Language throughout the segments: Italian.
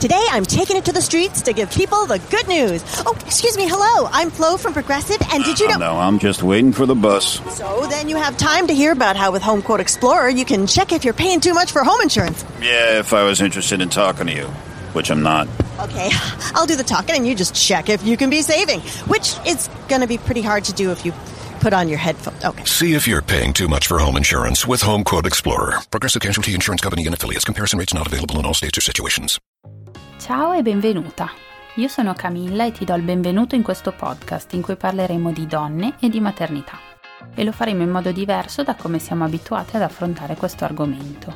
Today, I'm taking it to the streets to give people the good news. Oh, excuse me. Hello. I'm Flo from Progressive, and did you oh, know? No, I'm just waiting for the bus. So then you have time to hear about how with Home Quote Explorer, you can check if you're paying too much for home insurance. Yeah, if I was interested in talking to you, which I'm not. Okay, I'll do the talking, and you just check if you can be saving, which is going to be pretty hard to do if you put on your headphones. Okay. See if you're paying too much for home insurance with Home Quote Explorer. Progressive Casualty Insurance Company and affiliates. Comparison rates not available in all states or situations. Ciao e benvenuta. Io sono Camilla e ti do il benvenuto in questo podcast in cui parleremo di donne e di maternità. E lo faremo in modo diverso da come siamo abituati ad affrontare questo argomento.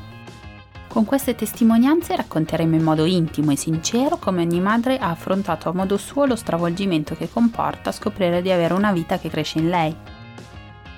Con queste testimonianze racconteremo in modo intimo e sincero come ogni madre ha affrontato a modo suo lo stravolgimento che comporta scoprire di avere una vita che cresce in lei.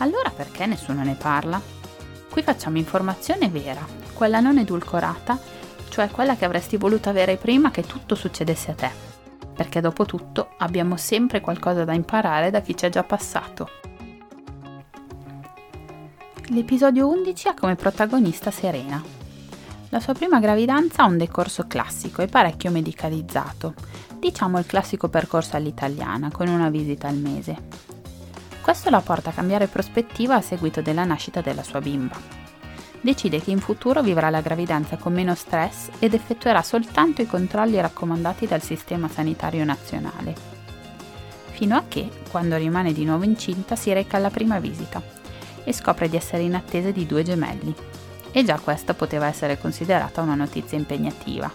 Allora perché nessuno ne parla? Qui facciamo informazione vera, quella non edulcorata, cioè quella che avresti voluto avere prima che tutto succedesse a te. Perché dopo tutto abbiamo sempre qualcosa da imparare da chi ci è già passato. L'episodio 11 ha come protagonista Serena. La sua prima gravidanza ha un decorso classico e parecchio medicalizzato, diciamo il classico percorso all'italiana, con una visita al mese. Questo la porta a cambiare prospettiva a seguito della nascita della sua bimba. Decide che in futuro vivrà la gravidanza con meno stress ed effettuerà soltanto i controlli raccomandati dal Sistema Sanitario Nazionale. Fino a che, quando rimane di nuovo incinta, si reca alla prima visita e scopre di essere in attesa di due gemelli. E già questa poteva essere considerata una notizia impegnativa.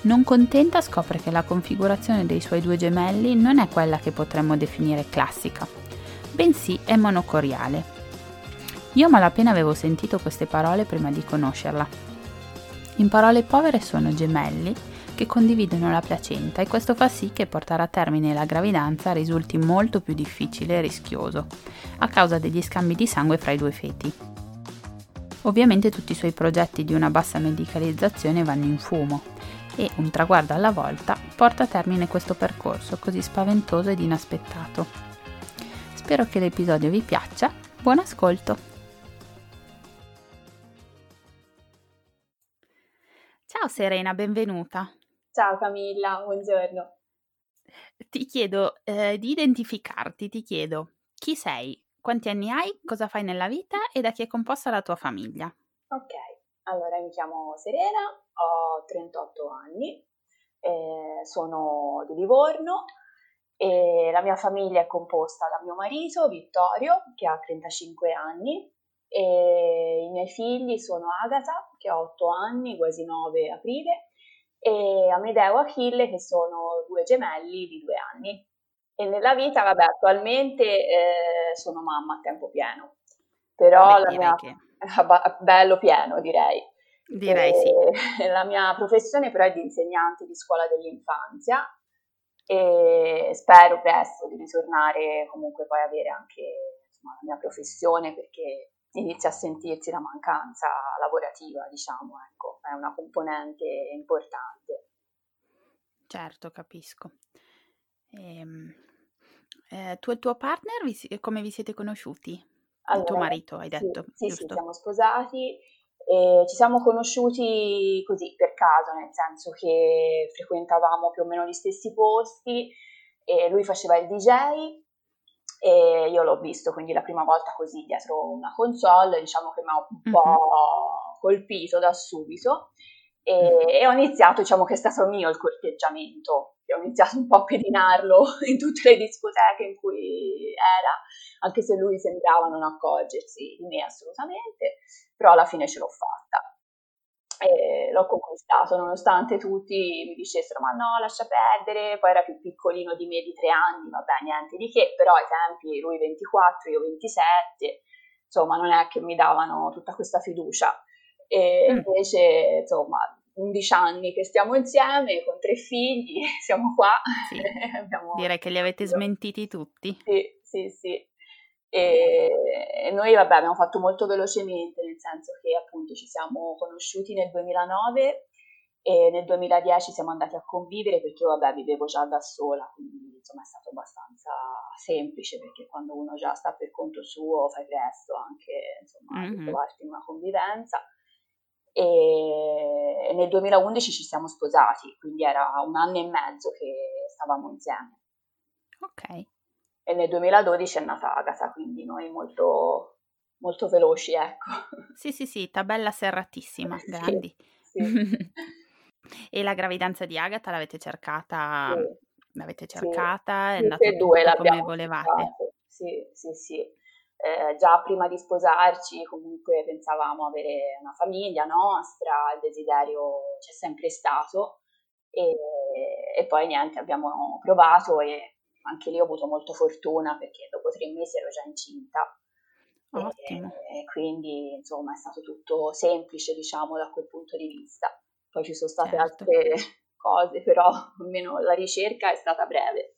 Non contenta scopre che la configurazione dei suoi due gemelli non è quella che potremmo definire classica, bensì è monocoriale. Io malapena avevo sentito queste parole prima di conoscerla. In parole povere sono gemelli che condividono la placenta e questo fa sì che portare a termine la gravidanza risulti molto più difficile e rischioso, a causa degli scambi di sangue fra i due feti. Ovviamente tutti i suoi progetti di una bassa medicalizzazione vanno in fumo e, un traguardo alla volta, porta a termine questo percorso così spaventoso ed inaspettato. Spero che l'episodio vi piaccia. Buon ascolto! Ciao Serena, benvenuta. Ciao Camilla, buongiorno. Ti chiedo eh, di identificarti, ti chiedo chi sei, quanti anni hai, cosa fai nella vita e da chi è composta la tua famiglia. Ok, allora mi chiamo Serena, ho 38 anni, eh, sono di Livorno, e la mia famiglia è composta da mio marito Vittorio che ha 35 anni e i miei figli sono Agata che ha 8 anni, quasi 9 aprile e Amedeo e Achille che sono due gemelli di 2 anni. E nella vita, vabbè, attualmente eh, sono mamma a tempo pieno, però Beh, la mia... Che... bello pieno direi. Direi e... sì. La mia professione però è di insegnante di scuola dell'infanzia e spero presto di ritornare comunque poi avere anche insomma, la mia professione perché inizia a sentirsi la mancanza lavorativa, diciamo, ecco, è una componente importante. Certo, capisco. Ehm, eh, tu e il tuo partner, vi, come vi siete conosciuti? Allora, il tuo marito, hai detto, sì, giusto? Sì, siamo sposati e ci siamo conosciuti così per caso, nel senso che frequentavamo più o meno gli stessi posti e lui faceva il DJ e io l'ho visto quindi la prima volta così dietro una console, diciamo che mi ha un po' mm-hmm. colpito da subito e, e, ho iniziato, diciamo che è stato mio il corteggiamento, ho iniziato un po' a pedinarlo in tutte le discoteche in cui era, anche se lui sembrava non accorgersi di me assolutamente, però alla fine ce l'ho fatta. E l'ho conquistato nonostante tutti mi dicessero ma no lascia perdere poi era più piccolino di me di tre anni vabbè niente di che però ai tempi lui 24 io 27 insomma non è che mi davano tutta questa fiducia e mm. invece insomma 11 anni che stiamo insieme con tre figli, siamo qua. Sì. Abbiamo... Direi che li avete smentiti tutti. Sì, sì, sì. E noi vabbè abbiamo fatto molto velocemente, nel senso che appunto ci siamo conosciuti nel 2009 e nel 2010 siamo andati a convivere perché io vabbè vivevo già da sola, quindi insomma è stato abbastanza semplice perché quando uno già sta per conto suo fai presto anche insomma mm-hmm. trovarti in una convivenza e nel 2011 ci siamo sposati, quindi era un anno e mezzo che stavamo insieme. Ok. E nel 2012 è nata Agatha, quindi noi molto, molto veloci, ecco. Sì, sì, sì, tabella serratissima, grandi. Sì, sì. e la gravidanza di Agatha l'avete cercata? Sì. L'avete cercata? Sì. È andata due come volevate? Cercato. Sì, sì, sì eh, già prima di sposarci comunque pensavamo avere una famiglia nostra, il desiderio c'è sempre stato e, e poi niente, abbiamo provato e anche lì ho avuto molta fortuna perché dopo tre mesi ero già incinta. Ottimo. E, e quindi insomma è stato tutto semplice diciamo da quel punto di vista. Poi ci sono state certo. altre cose, però almeno la ricerca è stata breve.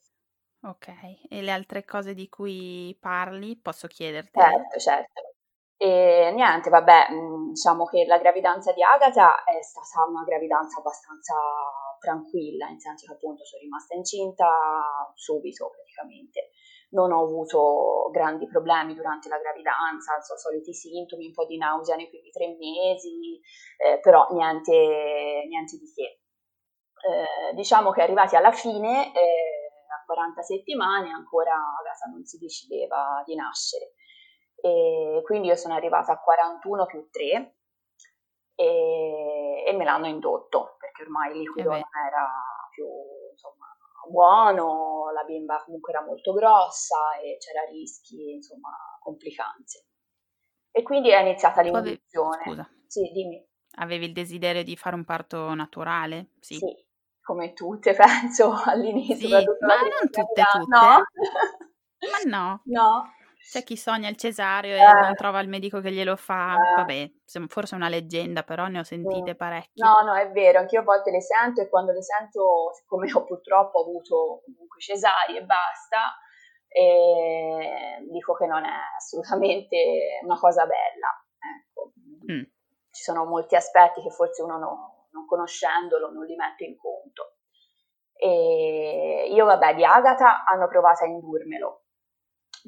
Ok, e le altre cose di cui parli posso chiederti? Certo, certo. E niente, vabbè, mm, diciamo che la gravidanza di Agatha è stata una gravidanza abbastanza tranquilla, nel senso che appunto sono rimasta incinta subito praticamente. Non ho avuto grandi problemi durante la gravidanza, so, soliti sintomi, un po' di nausea nei primi tre mesi, eh, però niente, niente di che. Eh, diciamo che arrivati alla fine eh, 40 settimane ancora Agata non si decideva di nascere. E quindi io sono arrivata a 41 più 3 e, e me l'hanno indotto perché ormai il liquido non era più insomma, buono, la bimba comunque era molto grossa e c'era rischi, insomma, complicanze. E quindi è iniziata l'induzione. Scusa. Sì, dimmi. Avevi il desiderio di fare un parto naturale? Sì. sì come tutte penso all'inizio. Sì, ma non tutte, tutte. No. ma no. No. C'è chi sogna il cesareo e eh. non trova il medico che glielo fa. Eh. Vabbè, forse è una leggenda, però ne ho sentite parecchie. No, no, è vero, anch'io a volte le sento e quando le sento, siccome ho purtroppo avuto comunque cesari e basta, e dico che non è assolutamente una cosa bella. Ecco. Mm. Ci sono molti aspetti che forse uno non, non conoscendolo non li mette in conto. E io, vabbè, di Agata hanno provato a indurmelo.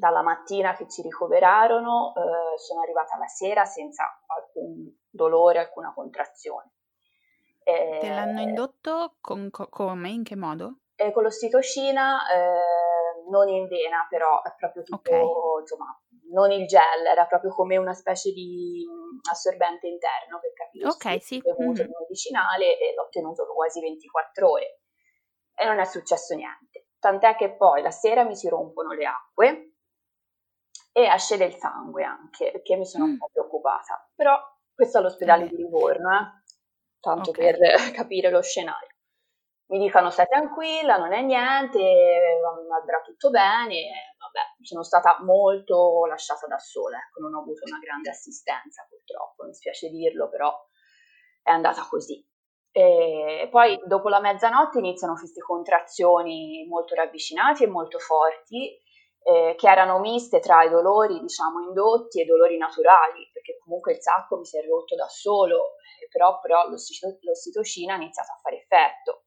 Dalla mattina che ci ricoverarono eh, sono arrivata la sera senza alcun dolore, alcuna contrazione. Eh, Te l'hanno indotto con, co- come? In che modo? Eh, con l'ostitocina, eh, non in vena, però è proprio tutto, okay. insomma, non il gel, era proprio come una specie di mm, assorbente interno per capire Ok, sì. Ho avuto mm-hmm. il medicinale e l'ho tenuto quasi 24 ore e non è successo niente. Tant'è che poi la sera mi si rompono le acque e esce del sangue anche, perché mi sono mm. un po' preoccupata. Però questo è all'ospedale okay. di Livorno, eh? tanto okay. per capire lo scenario mi dicono stai tranquilla, non è niente, andrà tutto bene, vabbè, sono stata molto lasciata da sola, ecco, non ho avuto una grande assistenza purtroppo, mi spiace dirlo, però è andata così. E poi dopo la mezzanotte iniziano queste contrazioni molto ravvicinate e molto forti, eh, che erano miste tra i dolori, diciamo, indotti e dolori naturali, perché comunque il sacco mi si è rotto da solo, eh, però, però l'ossitocina ha iniziato a fare effetto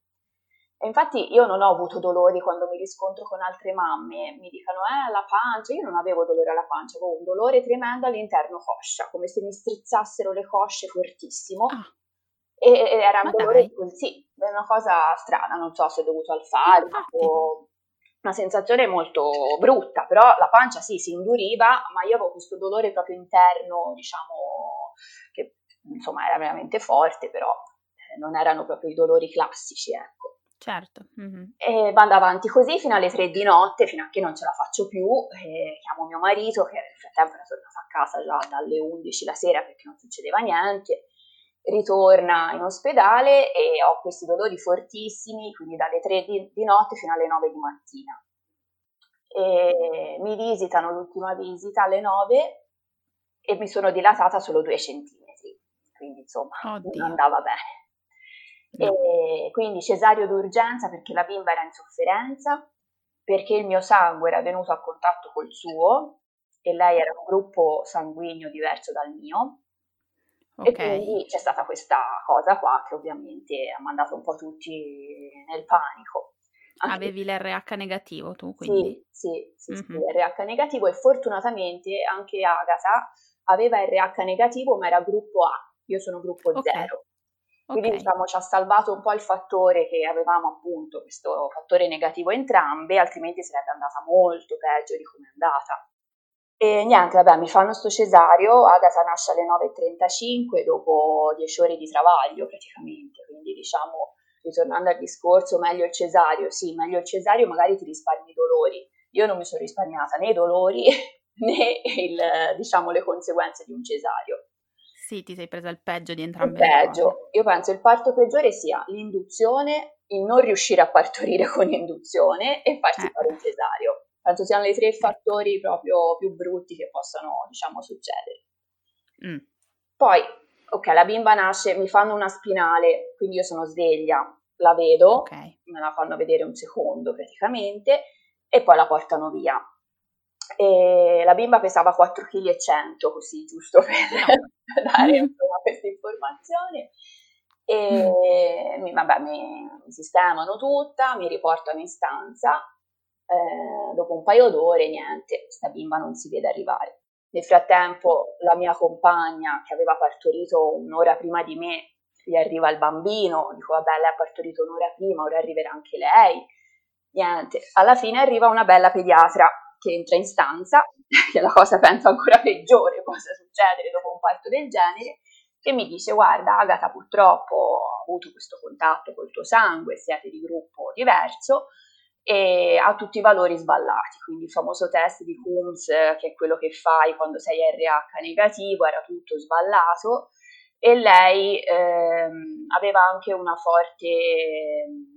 e infatti io non ho avuto dolori quando mi riscontro con altre mamme, mi dicono eh la pancia, io non avevo dolore alla pancia, avevo un dolore tremendo all'interno coscia, come se mi strizzassero le cosce fortissimo. Ah. E, e, era un dolore così, è una cosa strana, non so se è dovuto al farmaco, una sensazione molto brutta, però la pancia sì si induriva, ma io avevo questo dolore proprio interno, diciamo, che insomma era veramente forte, però eh, non erano proprio i dolori classici, ecco. Certo. Mm-hmm. E vado avanti così fino alle tre di notte, fino a che non ce la faccio più, chiamo mio marito che nel frattempo era tornato a casa già dalle 11 la sera perché non succedeva niente, ritorna in ospedale e ho questi dolori fortissimi, quindi dalle 3 di, di notte fino alle 9 di mattina. E mi visitano l'ultima visita alle 9 e mi sono dilatata solo 2 centimetri, quindi insomma Oddio. non andava bene. No. Quindi cesario d'urgenza perché la bimba era in sofferenza, perché il mio sangue era venuto a contatto col suo e lei era un gruppo sanguigno diverso dal mio. Okay. E quindi c'è stata questa cosa qua che ovviamente ha mandato un po' tutti nel panico. Anche Avevi l'RH negativo tu, quindi? Sì, sì, sì, mm-hmm. sì, l'RH negativo e fortunatamente anche Agatha aveva RH negativo ma era gruppo A, io sono gruppo okay. 0. Quindi okay. diciamo ci ha salvato un po' il fattore che avevamo appunto, questo fattore negativo entrambe, altrimenti sarebbe andata molto peggio di come è andata. E niente, vabbè, mi fanno sto cesario, Agatha nasce alle 9.35 dopo 10 ore di travaglio praticamente, quindi diciamo, ritornando al discorso, meglio il cesario, sì, meglio il cesario, magari ti risparmi i dolori. Io non mi sono risparmiata né i dolori né il, diciamo, le conseguenze di un cesario. Sì, ti sei presa il peggio di entrambe il peggio. Io penso il parto peggiore sia l'induzione, il non riuscire a partorire con induzione e farsi eh. fare un cesario. Penso siano i tre fattori proprio più brutti che possano, diciamo, succedere. Mm. Poi, ok, la bimba nasce, mi fanno una spinale, quindi io sono sveglia, la vedo, okay. me la fanno vedere un secondo praticamente, e poi la portano via. E la bimba pesava 4,1 kg, così giusto per dare insomma, questa informazione. E mm. mi, vabbè, mi, mi, sistemano tutta, mi riportano in stanza. Eh, dopo un paio d'ore, niente, questa bimba non si vede arrivare. Nel frattempo, la mia compagna, che aveva partorito un'ora prima di me, gli arriva il bambino. Dico, vabbè, lei ha partorito un'ora prima, ora arriverà anche lei. Niente, alla fine arriva una bella pediatra che entra in stanza, che è la cosa penso ancora peggiore possa succedere dopo un parto del genere, che mi dice guarda Agata purtroppo ha avuto questo contatto col tuo sangue, siete di gruppo diverso e ha tutti i valori sballati, quindi il famoso test di Coombs che è quello che fai quando sei RH negativo, era tutto sballato e lei ehm, aveva anche una forte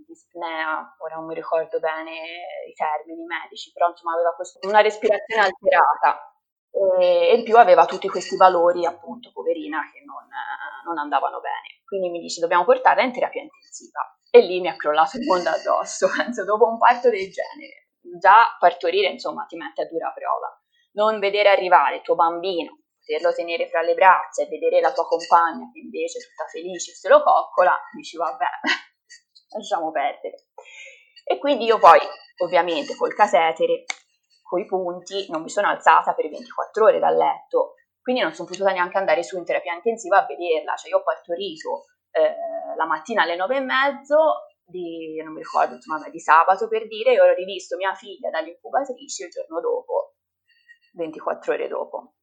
dispnea, ora non mi ricordo bene i termini medici, però insomma aveva questo, una respirazione alterata e, in più aveva tutti questi valori appunto poverina che non, non andavano bene. Quindi mi dice dobbiamo portarla in terapia intensiva e lì mi ha crollato il mondo addosso, penso dopo un parto del genere. Già partorire insomma ti mette a dura prova. Non vedere arrivare il tuo bambino poterlo tenere fra le braccia e vedere la tua compagna che invece è tutta felice se lo coccola, dici vabbè, lasciamo perdere. E quindi io poi, ovviamente, col catetere, coi punti, non mi sono alzata per 24 ore dal letto, quindi non sono potuta neanche andare su in terapia intensiva a vederla, cioè io ho partorito eh, la mattina alle 9 e mezzo di, non mi ricordo, insomma, di sabato per dire, e ho rivisto mia figlia dall'incubatrice il giorno dopo, 24 ore dopo,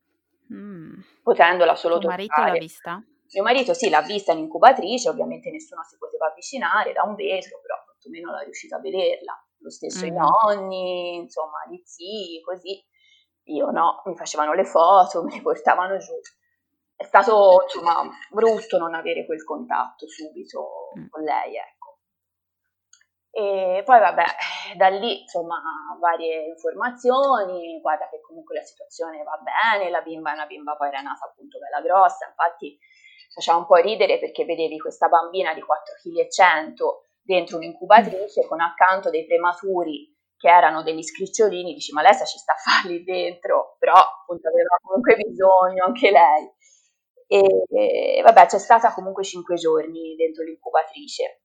mm. potendola solo Tuo toccare. marito l'ha vista? Mio marito sì, l'ha vista in incubatrice, ovviamente nessuno si poteva avvicinare da un vetro, però quantomeno l'ha riuscito a vederla. Lo stesso mm. i nonni, insomma, gli zii, così. Io no, mi facevano le foto, me le portavano giù. È stato, insomma, brutto non avere quel contatto subito mm. con lei, ecco. E poi vabbè, da lì insomma varie informazioni, guarda che comunque la situazione va bene, la bimba è una bimba poi era nata appunto bella grossa, infatti faceva un po' ridere perché vedevi questa bambina di 4,1 kg dentro un'incubatrice con accanto dei prematuri che erano degli scricciolini, dici ma lei ci sta a farli dentro, però appunto aveva comunque bisogno anche lei. E, e vabbè, c'è stata comunque 5 giorni dentro l'incubatrice.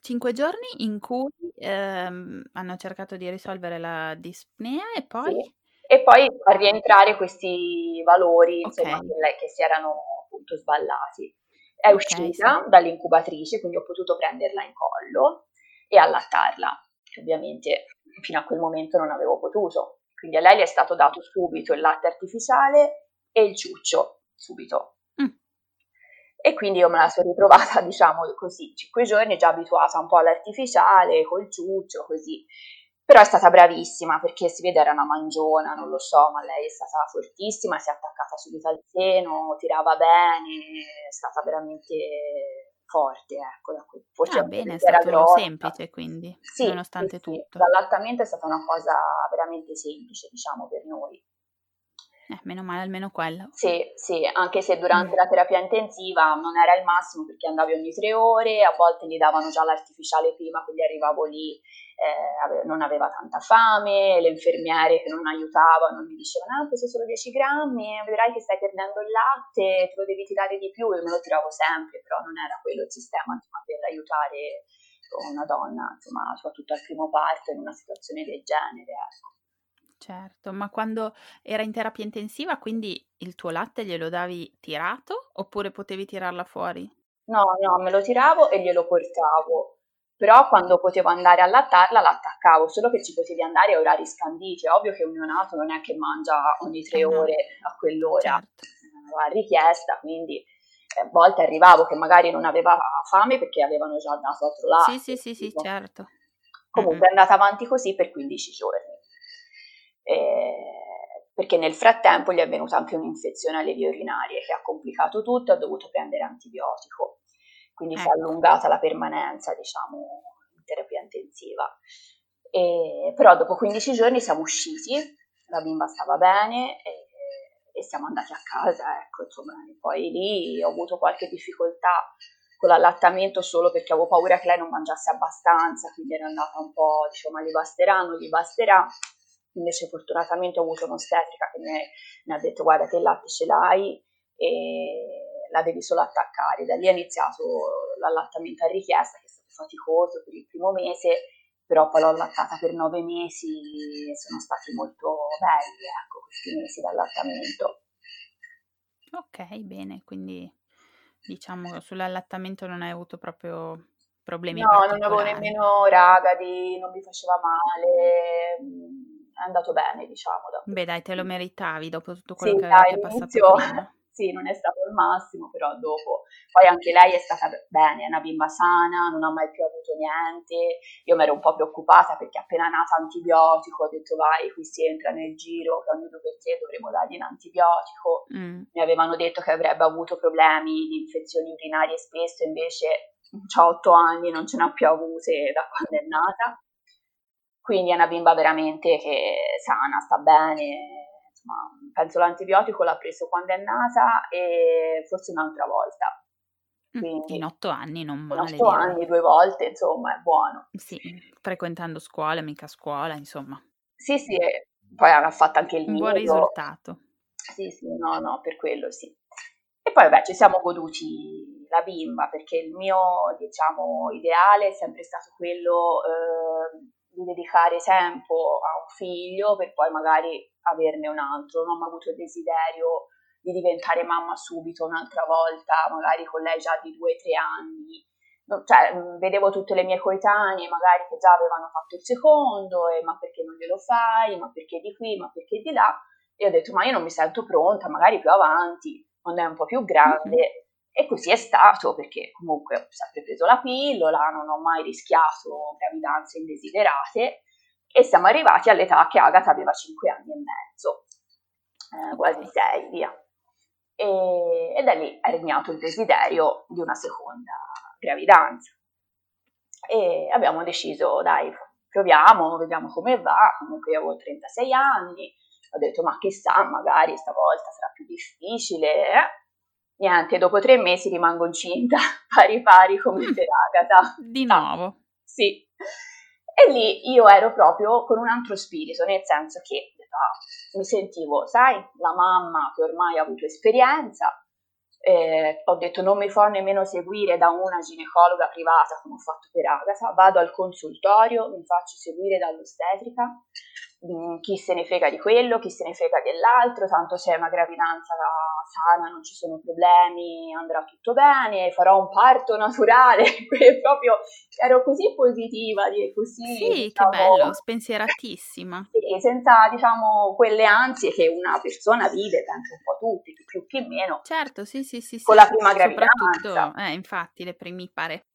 5 giorni in cui ehm, hanno cercato di risolvere la dispnea e poi? Sì. E poi a rientrare questi valori okay. insomma, che, che si erano appunto sballati. È okay, uscita sì. dall'incubatrice, quindi ho potuto prenderla in collo e allattarla, che ovviamente fino a quel momento non avevo potuto. Quindi a lei le è stato dato subito il latte artificiale e il ciuccio, subito. Mm. E quindi io me la sono ritrovata, diciamo così, cinque giorni già abituata un po' all'artificiale, col ciuccio, così. Però è stata bravissima perché si vede era una mangiona, non lo so, ma lei è stata fortissima, si è attaccata subito al seno, tirava bene, è stata veramente forte, ecco, da quel ah, bene, è stato grossa. semplice quindi, sì, nonostante sì, tutto. L'allattamento è stata una cosa veramente semplice, diciamo, per noi. Eh, meno male, almeno quello. Sì, sì, anche se durante mm. la terapia intensiva non era il massimo perché andavi ogni tre ore, a volte gli davano già l'artificiale prima, quindi arrivavo lì, eh, non aveva tanta fame, le infermiere che non aiutavano mi dicevano, ah, questo solo 10 grammi, vedrai che stai perdendo il latte, te lo devi tirare di più, e me lo tiravo sempre, però non era quello il sistema insomma, per aiutare una donna, insomma, soprattutto al primo parto in una situazione del genere. Ecco. Certo, ma quando era in terapia intensiva, quindi il tuo latte glielo davi tirato oppure potevi tirarla fuori? No, no, me lo tiravo e glielo portavo. Però quando potevo andare a lattarla l'attaccavo, solo che ci potevi andare a orari scanditi. È ovvio che un neonato non è che mangia ogni tre no. ore a quell'ora, certo. Eh, a richiesta, quindi eh, a volte arrivavo che magari non aveva fame perché avevano già dato altro latte. Sì, sì, sì, sì, certo. Comunque è andata avanti così per 15 giorni eh, perché nel frattempo gli è venuta anche un'infezione alle vie urinarie che ha complicato tutto, ha dovuto prendere antibiotico, quindi ecco. si è ecco. allungata la permanenza, diciamo, in terapia intensiva. E, però dopo 15 giorni siamo usciti, la bimba stava bene e, e siamo andati a casa, ecco, insomma, poi lì ho avuto qualche difficoltà con l'allattamento solo perché avevo paura che lei non mangiasse abbastanza, quindi era andata un po', diciamo, ma gli basterà, non gli basterà, invece fortunatamente ho avuto un'ostetrica che mi, mi ha detto guarda che il latte ce l'hai e la devi solo attaccare. Da lì è iniziato l'allattamento a richiesta che è stato faticoso per il primo mese, però poi l'ho allattata per nove mesi e sono stati molto belli ecco, questi mesi d'allattamento. Ok, bene, quindi diciamo sull'allattamento non hai avuto proprio problemi No, non avevo nemmeno ragadi, non mi faceva male è andato bene, diciamo. Dopo. Beh, dai, te lo meritavi dopo tutto quello sì, che avete passato prima. Sì, non è stato il massimo, però dopo. Poi anche lei è stata bene, è una bimba sana, non ha mai più avuto niente. Io mi ero un po' preoccupata perché appena nata antibiotico ho detto vai, qui si entra nel giro, che ogni due per tre dovremo dargli un antibiotico. Mm. Mi avevano detto che avrebbe avuto problemi di infezioni urinarie spesso, invece ha otto anni, non ce n'ha più avute da quando è nata. Quindi è una bimba veramente che è sana, sta bene, insomma, penso l'antibiotico l'ha preso quando è nata e forse un'altra volta. Mm, Quindi, in otto anni, non male. In otto anni, due volte, insomma, è buono. Sì, frequentando scuola, mica scuola, insomma. Sì, sì, poi ha fatto anche il Un buon risultato. Sì, sì, no, no, per quello sì. E poi vabbè, ci siamo goduti la bimba perché il mio, diciamo, ideale è sempre stato quello eh, di dedicare tempo a un figlio per poi magari averne un altro. Non ho avuto il desiderio di diventare mamma subito un'altra volta, magari con lei già di due o tre anni. Cioè, vedevo tutte le mie coetanee, magari che già avevano fatto il secondo, e ma perché non glielo fai, ma perché di qui, ma perché di là. E ho detto, ma io non mi sento pronta, magari più avanti, quando è un po' più grande, e così è stato perché comunque ho sempre preso la pillola, non ho mai rischiato gravidanze indesiderate e siamo arrivati all'età che Agatha aveva 5 anni e mezzo, eh, quasi 6 via. E, e da lì è regnato il desiderio di una seconda gravidanza. E abbiamo deciso, dai, proviamo, vediamo come va. Comunque io avevo 36 anni, ho detto, ma chissà, magari stavolta sarà più difficile. Eh? Niente, dopo tre mesi rimango incinta pari pari come per Agatha. Di nuovo. Sì. E lì io ero proprio con un altro spirito, nel senso che ah, mi sentivo, sai, la mamma che ormai ha avuto esperienza, eh, ho detto non mi fa nemmeno seguire da una ginecologa privata come ho fatto per Agatha, vado al consultorio, mi faccio seguire dall'ostetrica, Mm, chi se ne frega di quello, chi se ne frega dell'altro, tanto c'è una gravidanza sana, non ci sono problemi, andrà tutto bene, farò un parto naturale, proprio ero così positiva così... Sì, diciamo, che bello, spensieratissima. Sì, senza, diciamo, quelle ansie che una persona vive, penso un po' tutti, più che meno. Certo, sì, sì, sì. Con sì, la prima gravidanza. Eh, infatti, le primi pare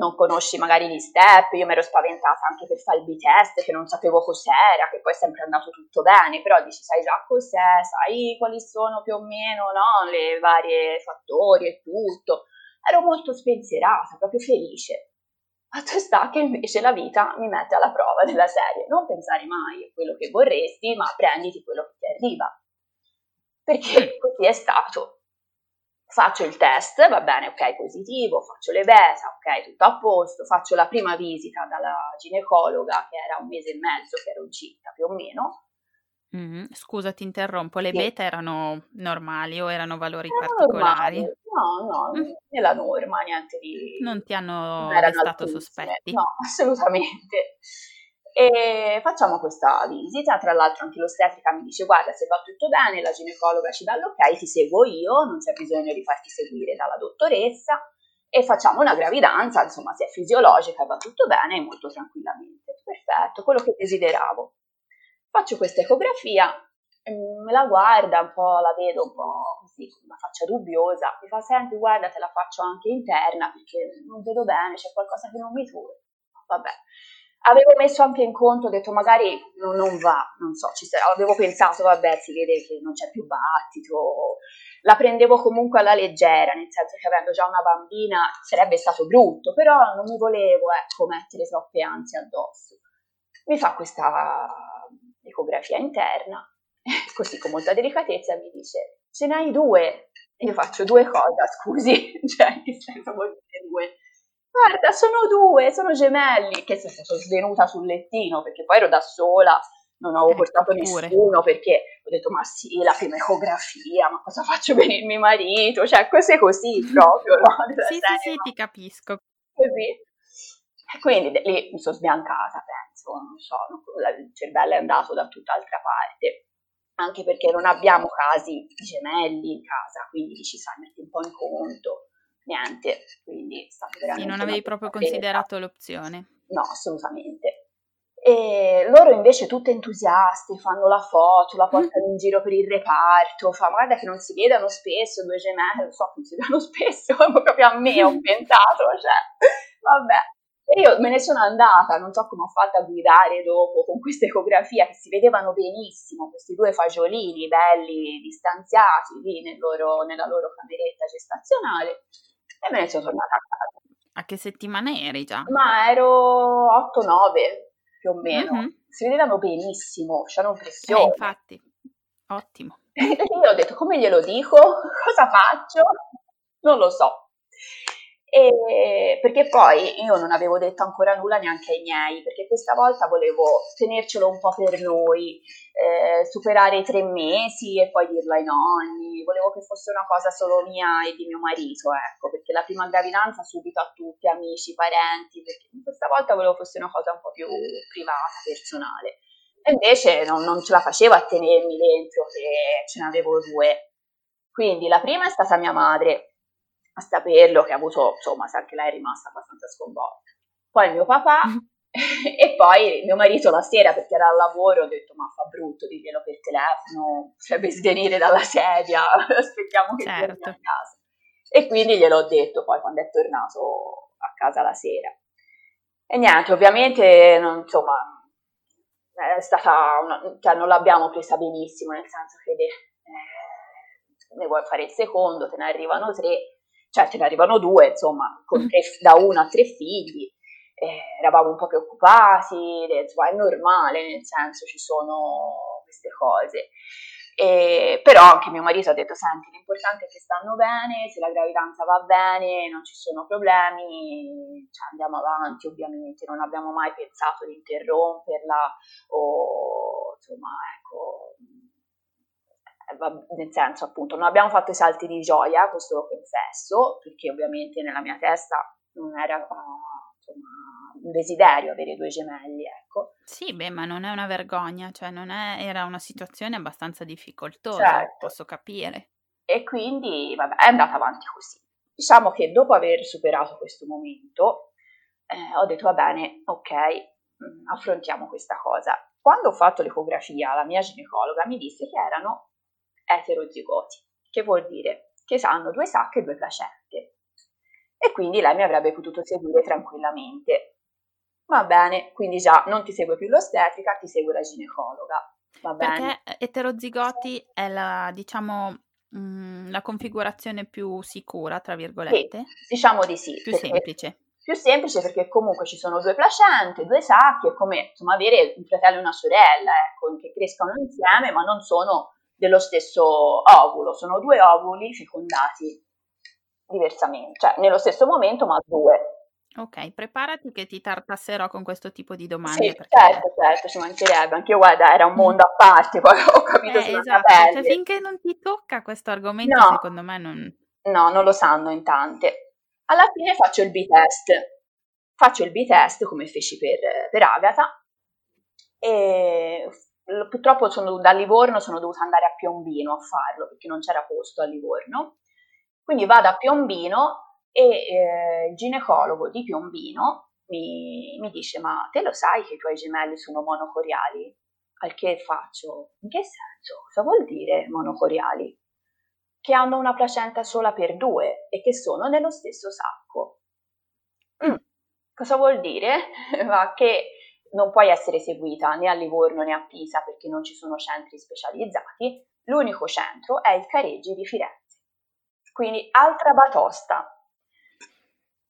non conosci magari gli step, io mi ero spaventata anche per fare il B-test che non sapevo cos'era, che poi è sempre andato tutto bene, però dici sai già cos'è, sai quali sono più o meno no? le varie fattori e tutto. Ero molto spensierata, proprio felice. Fatto sta che invece la vita mi mette alla prova della serie, non pensare mai a quello che vorresti, ma prenditi quello che ti arriva. perché così è stato. Faccio il test, va bene, ok, positivo, faccio le besa, ok, tutto a posto, faccio la prima visita dalla ginecologa, che era un mese e mezzo che ero incinta più o meno, Mm-hmm. Scusa, ti interrompo, le sì. beta erano normali o erano valori erano particolari? Normali. No, no, mm. nella norma, niente di... Non ti hanno destato sospetti? No, assolutamente. E facciamo questa visita, tra l'altro anche l'ostetrica mi dice guarda se va tutto bene, la ginecologa ci dà l'ok, ti seguo io, non c'è bisogno di farti seguire dalla dottoressa e facciamo una gravidanza, insomma se è fisiologica va tutto bene molto tranquillamente. Perfetto, quello che desideravo. Faccio questa ecografia, me la guarda un po', la vedo un po' così, con una faccia dubbiosa, mi fa senti guarda te la faccio anche interna perché non vedo bene, c'è qualcosa che non mi torna. Vabbè, avevo messo anche in conto, ho detto magari non, non va, non so, sarà, avevo pensato vabbè si vede che non c'è più battito, la prendevo comunque alla leggera, nel senso che avendo già una bambina sarebbe stato brutto, però non mi volevo ecco, mettere troppe ansie addosso. Mi fa questa ecografia interna, così con molta delicatezza mi dice, ce n'hai due? E io faccio due cosa, scusi? cioè, che senso vuol dire due? Guarda, sono due, sono gemelli, che sono svenuta sul lettino, perché poi ero da sola, non avevo eh, portato pure. nessuno, perché ho detto, ma sì, la prima ecografia, ma cosa faccio per mio marito? Cioè, cose così proprio, no? sì, sì, sì, ti capisco. Così. Quindi lì mi sono sbiancata, penso, non so, il cervello è andato da tutt'altra parte, anche perché non abbiamo casi gemelli in casa, quindi ci sai, metti un po' in conto, niente, quindi è stato veramente... Sì, non avevi proprio considerato l'opzione. No, assolutamente. E loro invece tutte entusiaste, fanno la foto, la portano in giro per il reparto, fa guarda che non si vedono spesso due gemelli, non so, non si vedono spesso, proprio a me ho pensato, cioè, vabbè. E io me ne sono andata, non so come ho fatto a guidare dopo con questa ecografia che si vedevano benissimo, questi due fagiolini belli distanziati lì nel loro, nella loro cameretta gestazionale e me ne sono tornata a casa. A che settimana eri già? Ma ero 8-9 più o meno, mm-hmm. si vedevano benissimo, c'erano pressione. Eh, infatti, ottimo. E io ho detto come glielo dico? Cosa faccio? Non lo so. E perché poi io non avevo detto ancora nulla neanche ai miei, perché questa volta volevo tenercelo un po' per noi, eh, superare i tre mesi e poi dirlo ai nonni, volevo che fosse una cosa solo mia e di mio marito, ecco, perché la prima gravidanza subito a tutti, amici, parenti, perché questa volta volevo fosse una cosa un po' più privata, personale. E invece non, non ce la facevo a tenermi dentro che ce ne avevo due. Quindi la prima è stata mia madre, a saperlo che ha avuto, insomma, anche lei è rimasta abbastanza sconvolta. Poi mio papà e poi mio marito la sera perché era al lavoro ho detto ma fa brutto dirglielo per telefono, potrebbe svenire dalla sedia, aspettiamo che certo. torni a casa. E quindi gliel'ho detto poi quando è tornato a casa la sera. E niente, ovviamente, non, insomma, è stata una, cioè non l'abbiamo presa benissimo, nel senso che eh, ne vuoi fare il secondo, te ne arrivano tre, cioè ce ne arrivano due, insomma, tre, da uno a tre figli, eh, eravamo un po' preoccupati, insomma, è normale, nel senso ci sono queste cose. E, però anche mio marito ha detto, senti, l'importante è che stanno bene, se la gravidanza va bene, non ci sono problemi, cioè andiamo avanti ovviamente, non abbiamo mai pensato di interromperla o insomma, ecco, nel senso appunto non abbiamo fatto i salti di gioia, questo lo confesso, perché ovviamente nella mia testa non era uh, insomma, un desiderio avere due gemelli, ecco. Sì, beh, ma non è una vergogna, cioè non è, era una situazione abbastanza difficoltosa, certo. posso capire. E quindi, vabbè, è andata avanti così. Diciamo che dopo aver superato questo momento, eh, ho detto, va bene, ok, mm, affrontiamo questa cosa. Quando ho fatto l'ecografia, la mia ginecologa mi disse che erano eterozigoti, che vuol dire che hanno due sacche e due placente. E quindi lei mi avrebbe potuto seguire tranquillamente. Va bene, quindi già non ti segue più l'ostetrica, ti segue la ginecologa. Va bene. Perché eterozigoti è la, diciamo, mh, mm, la configurazione più sicura, tra virgolette? Sì, diciamo di sì. Più semplice. Più semplice perché comunque ci sono due placente, due sacche, è come insomma, avere un fratello e una sorella, ecco, che crescono insieme ma non sono dello stesso ovulo, sono due ovuli fecondati diversamente, cioè nello stesso momento ma due. Ok, preparati che ti tartasserò con questo tipo di domande. Sì, perché... certo, certo, ci mancherebbe. Anche io, guarda, era un mondo a parte, poi ho capito eh, esatto. Cioè, finché non ti tocca questo argomento, no. secondo me non... No, non lo sanno in tante. Alla fine faccio il B-test. Faccio il B-test come feci per, per Agatha e purtroppo sono, da Livorno sono dovuta andare a Piombino a farlo perché non c'era posto a Livorno. Quindi vado a Piombino e eh, il ginecologo di Piombino mi, mi, dice ma te lo sai che i tuoi gemelli sono monocoriali? Al che faccio, in che senso? Cosa vuol dire monocoriali? Che hanno una placenta sola per due e che sono nello stesso sacco. Mm, cosa vuol dire? ma che non puoi essere seguita né a Livorno né a Pisa perché non ci sono centri specializzati, l'unico centro è il Careggi di Firenze. Quindi altra batosta,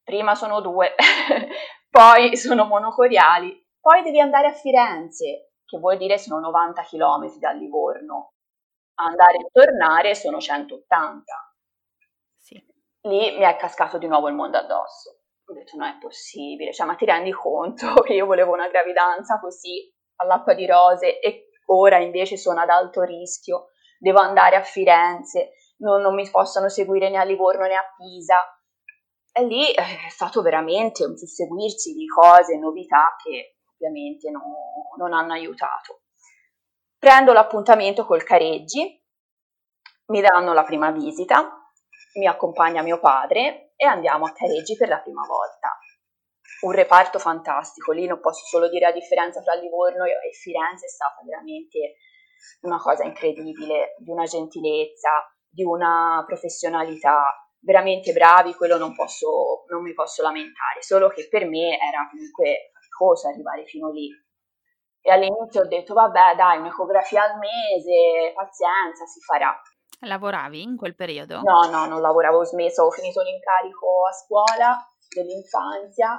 prima sono due, poi sono monocoriali, poi devi andare a Firenze, che vuol dire sono 90 km da Livorno. Andare e tornare sono 180. Sì. Lì mi è cascato di nuovo il mondo addosso. Ho detto non è possibile, cioè ma ti rendi conto che io volevo una gravidanza così all'acqua di rose e ora invece sono ad alto rischio, devo andare a Firenze, non, non mi possono seguire né a Livorno né a Pisa e lì eh, è stato veramente un susseguirsi di cose, novità che ovviamente no, non hanno aiutato. Prendo l'appuntamento col Careggi, mi danno la prima visita, mi accompagna mio padre e andiamo a Careggi per la prima volta. Un reparto fantastico, lì non posso solo dire la differenza tra Livorno e Firenze, è stata veramente una cosa incredibile, di una gentilezza, di una professionalità, veramente bravi, quello non, posso, non mi posso lamentare, solo che per me era comunque faticoso arrivare fino lì. E all'inizio ho detto, vabbè, dai, un'ecografia al mese, pazienza, si farà. Lavoravi in quel periodo? No, no, non lavoravo, ho smesso, ho finito l'incarico a scuola dell'infanzia,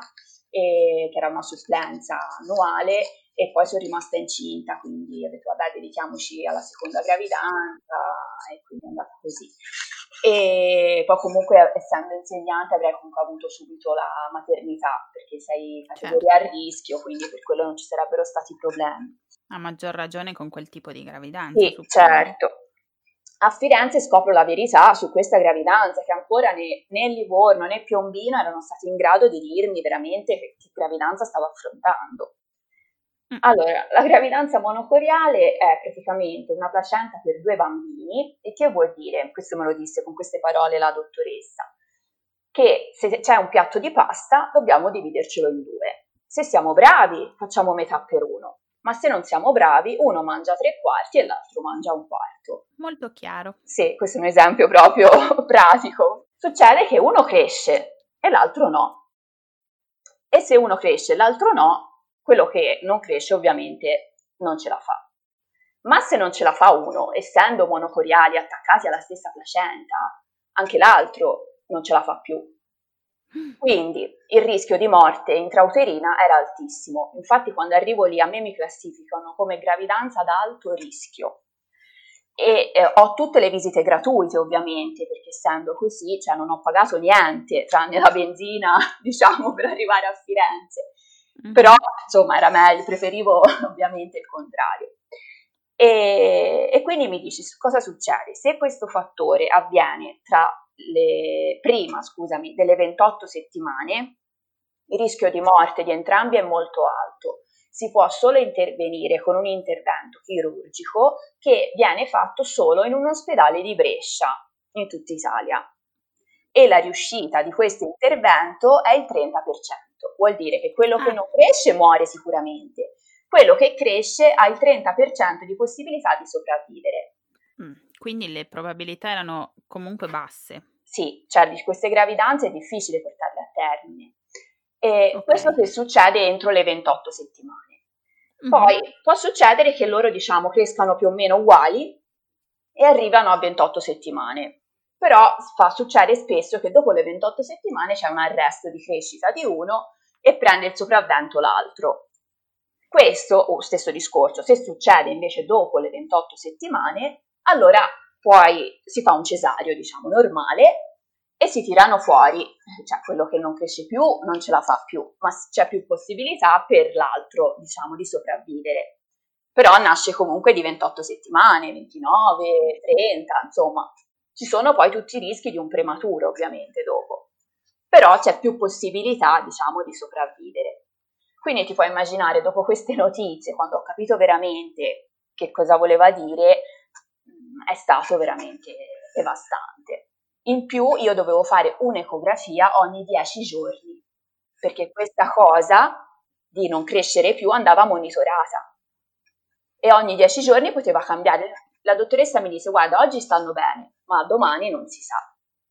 e, che era una supplenza annuale, e poi sono rimasta incinta, quindi ho detto, vabbè, dedichiamoci alla seconda gravidanza, e quindi è andata così. E poi comunque essendo insegnante avrei comunque avuto subito la maternità perché sei categoria certo. a rischio, quindi per quello non ci sarebbero stati problemi. A maggior ragione con quel tipo di gravidanza. Sì, certo. A Firenze scopro la verità su questa gravidanza che ancora né, né Livorno né Piombino erano stati in grado di dirmi veramente che, che gravidanza stavo affrontando. Mm. Allora, la gravidanza monocoriale è praticamente una placenta per due bambini e che vuol dire, questo me lo disse con queste parole la dottoressa, che se c'è un piatto di pasta dobbiamo dividercelo in due. Se siamo bravi facciamo metà per uno, ma se non siamo bravi uno mangia tre quarti e l'altro mangia un quarto. Molto chiaro. Sì, questo è un esempio proprio pratico. Succede che uno cresce e l'altro no. E se uno cresce e l'altro no, quello che non cresce ovviamente non ce la fa. Ma se non ce la fa uno, essendo monocoriali attaccati alla stessa placenta, anche l'altro non ce la fa più. Quindi il rischio di morte intrauterina era altissimo. Infatti quando arrivo lì a me mi classificano come gravidanza ad alto rischio. E eh, ho tutte le visite gratuite ovviamente, perché essendo così, cioè non ho pagato niente, tranne la benzina, diciamo, per arrivare a Firenze mm-hmm. però insomma era meglio, preferivo ovviamente il contrario. E, e, quindi mi dici cosa succede? Se questo fattore avviene tra le prima, scusami, delle 28 settimane, il rischio di morte di entrambi è molto alto. Si può solo intervenire con un intervento chirurgico che viene fatto solo in un ospedale di Brescia, in tutta Italia. E la riuscita di questo intervento è il 30% vuol dire che quello ah. che non cresce muore sicuramente, quello che cresce ha il 30% di possibilità di sopravvivere. Mm, quindi le probabilità erano comunque basse. Sì, cioè di queste gravidanze è difficile portarle a termine. E okay. questo che succede entro le 28 settimane. Poi mm-hmm. può succedere che loro, diciamo, crescano più o meno uguali e arrivano a 28 settimane però fa, succede spesso che dopo le 28 settimane c'è un arresto di crescita di uno e prende il sopravvento l'altro. Questo, o stesso discorso, se succede invece dopo le 28 settimane, allora poi si fa un cesareo, diciamo, normale e si tirano fuori, cioè quello che non cresce più non ce la fa più, ma c'è più possibilità per l'altro, diciamo, di sopravvivere. Però nasce comunque di 28 settimane, 29, 30, insomma, ci sono poi tutti i rischi di un prematuro, ovviamente, dopo. Però c'è più possibilità, diciamo, di sopravvivere. Quindi ti puoi immaginare, dopo queste notizie, quando ho capito veramente che cosa voleva dire, è stato veramente devastante. In più io dovevo fare un'ecografia ogni 10 giorni, perché questa cosa di non crescere più andava monitorata. E ogni 10 giorni poteva cambiare. La dottoressa mi disse, guarda, oggi stanno bene, ma domani non si sa.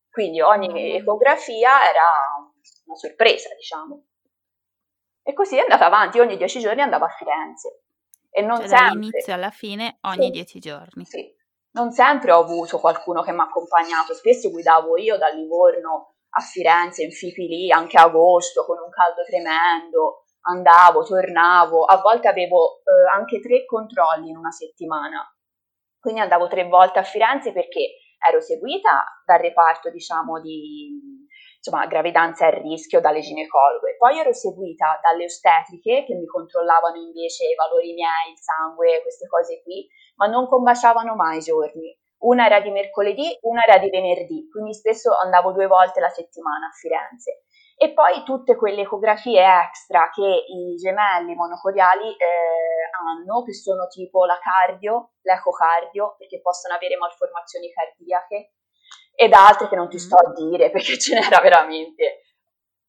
Quindi ogni ecografia era una sorpresa, diciamo. E così è andata avanti, ogni dieci giorni andavo a Firenze. E non cioè sempre, dall'inizio alla fine ogni sì, dieci giorni. Sì. Non sempre ho avuto qualcuno che mi ha accompagnato, spesso guidavo io da Livorno a Firenze in Fipili, anche a agosto, con un caldo tremendo, andavo, tornavo, a volte avevo eh, anche tre controlli in una settimana, quindi andavo tre volte a Firenze perché ero seguita dal reparto, diciamo, di insomma, gravidanza a rischio dalle ginecologhe. Poi ero seguita dalle ostetriche che mi controllavano invece i valori miei, il sangue, queste cose qui, ma non combaciavano mai i giorni. Una era di mercoledì, una era di venerdì, quindi spesso andavo due volte la settimana a Firenze. E poi tutte quelle ecografie extra che i gemelli monocoriali eh, hanno, che sono tipo la cardio, l'ecocardio, perché possono avere malformazioni cardiache, ed altre che non ti mm. sto a dire perché ce n'era veramente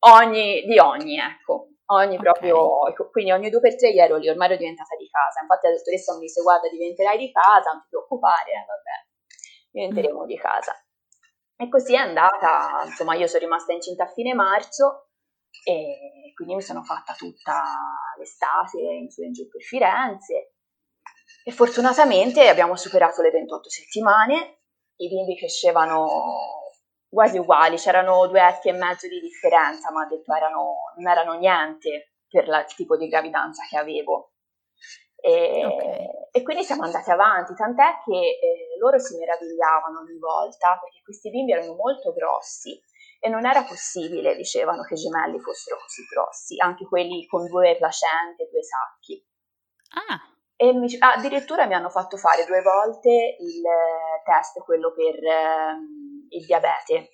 ogni, di ogni, ecco, ogni okay. proprio, ecco, quindi ogni due per tre ero lì, ormai ero diventata di casa, infatti la dottoressa mi disse guarda diventerai di casa, non ti preoccupare, eh, vabbè, diventeremo mm. di casa. E così è andata, insomma io sono rimasta incinta a fine marzo e quindi mi sono fatta tutta l'estate in su e in giù per Firenze e fortunatamente abbiamo superato le 28 settimane i bimbi crescevano quasi uguali, c'erano due etti e mezzo di differenza, ma ha detto erano, non erano niente per la, il tipo di gravidanza che avevo. E, okay. e, quindi siamo andati avanti, tant'è che eh, loro si meravigliavano ogni volta perché questi bimbi erano molto grossi e non era possibile, dicevano, che i gemelli fossero così grossi, anche quelli con due placente, due sacchi. Ah. E mi, addirittura mi hanno fatto fare due volte il eh, test, quello per ehm, il diabete,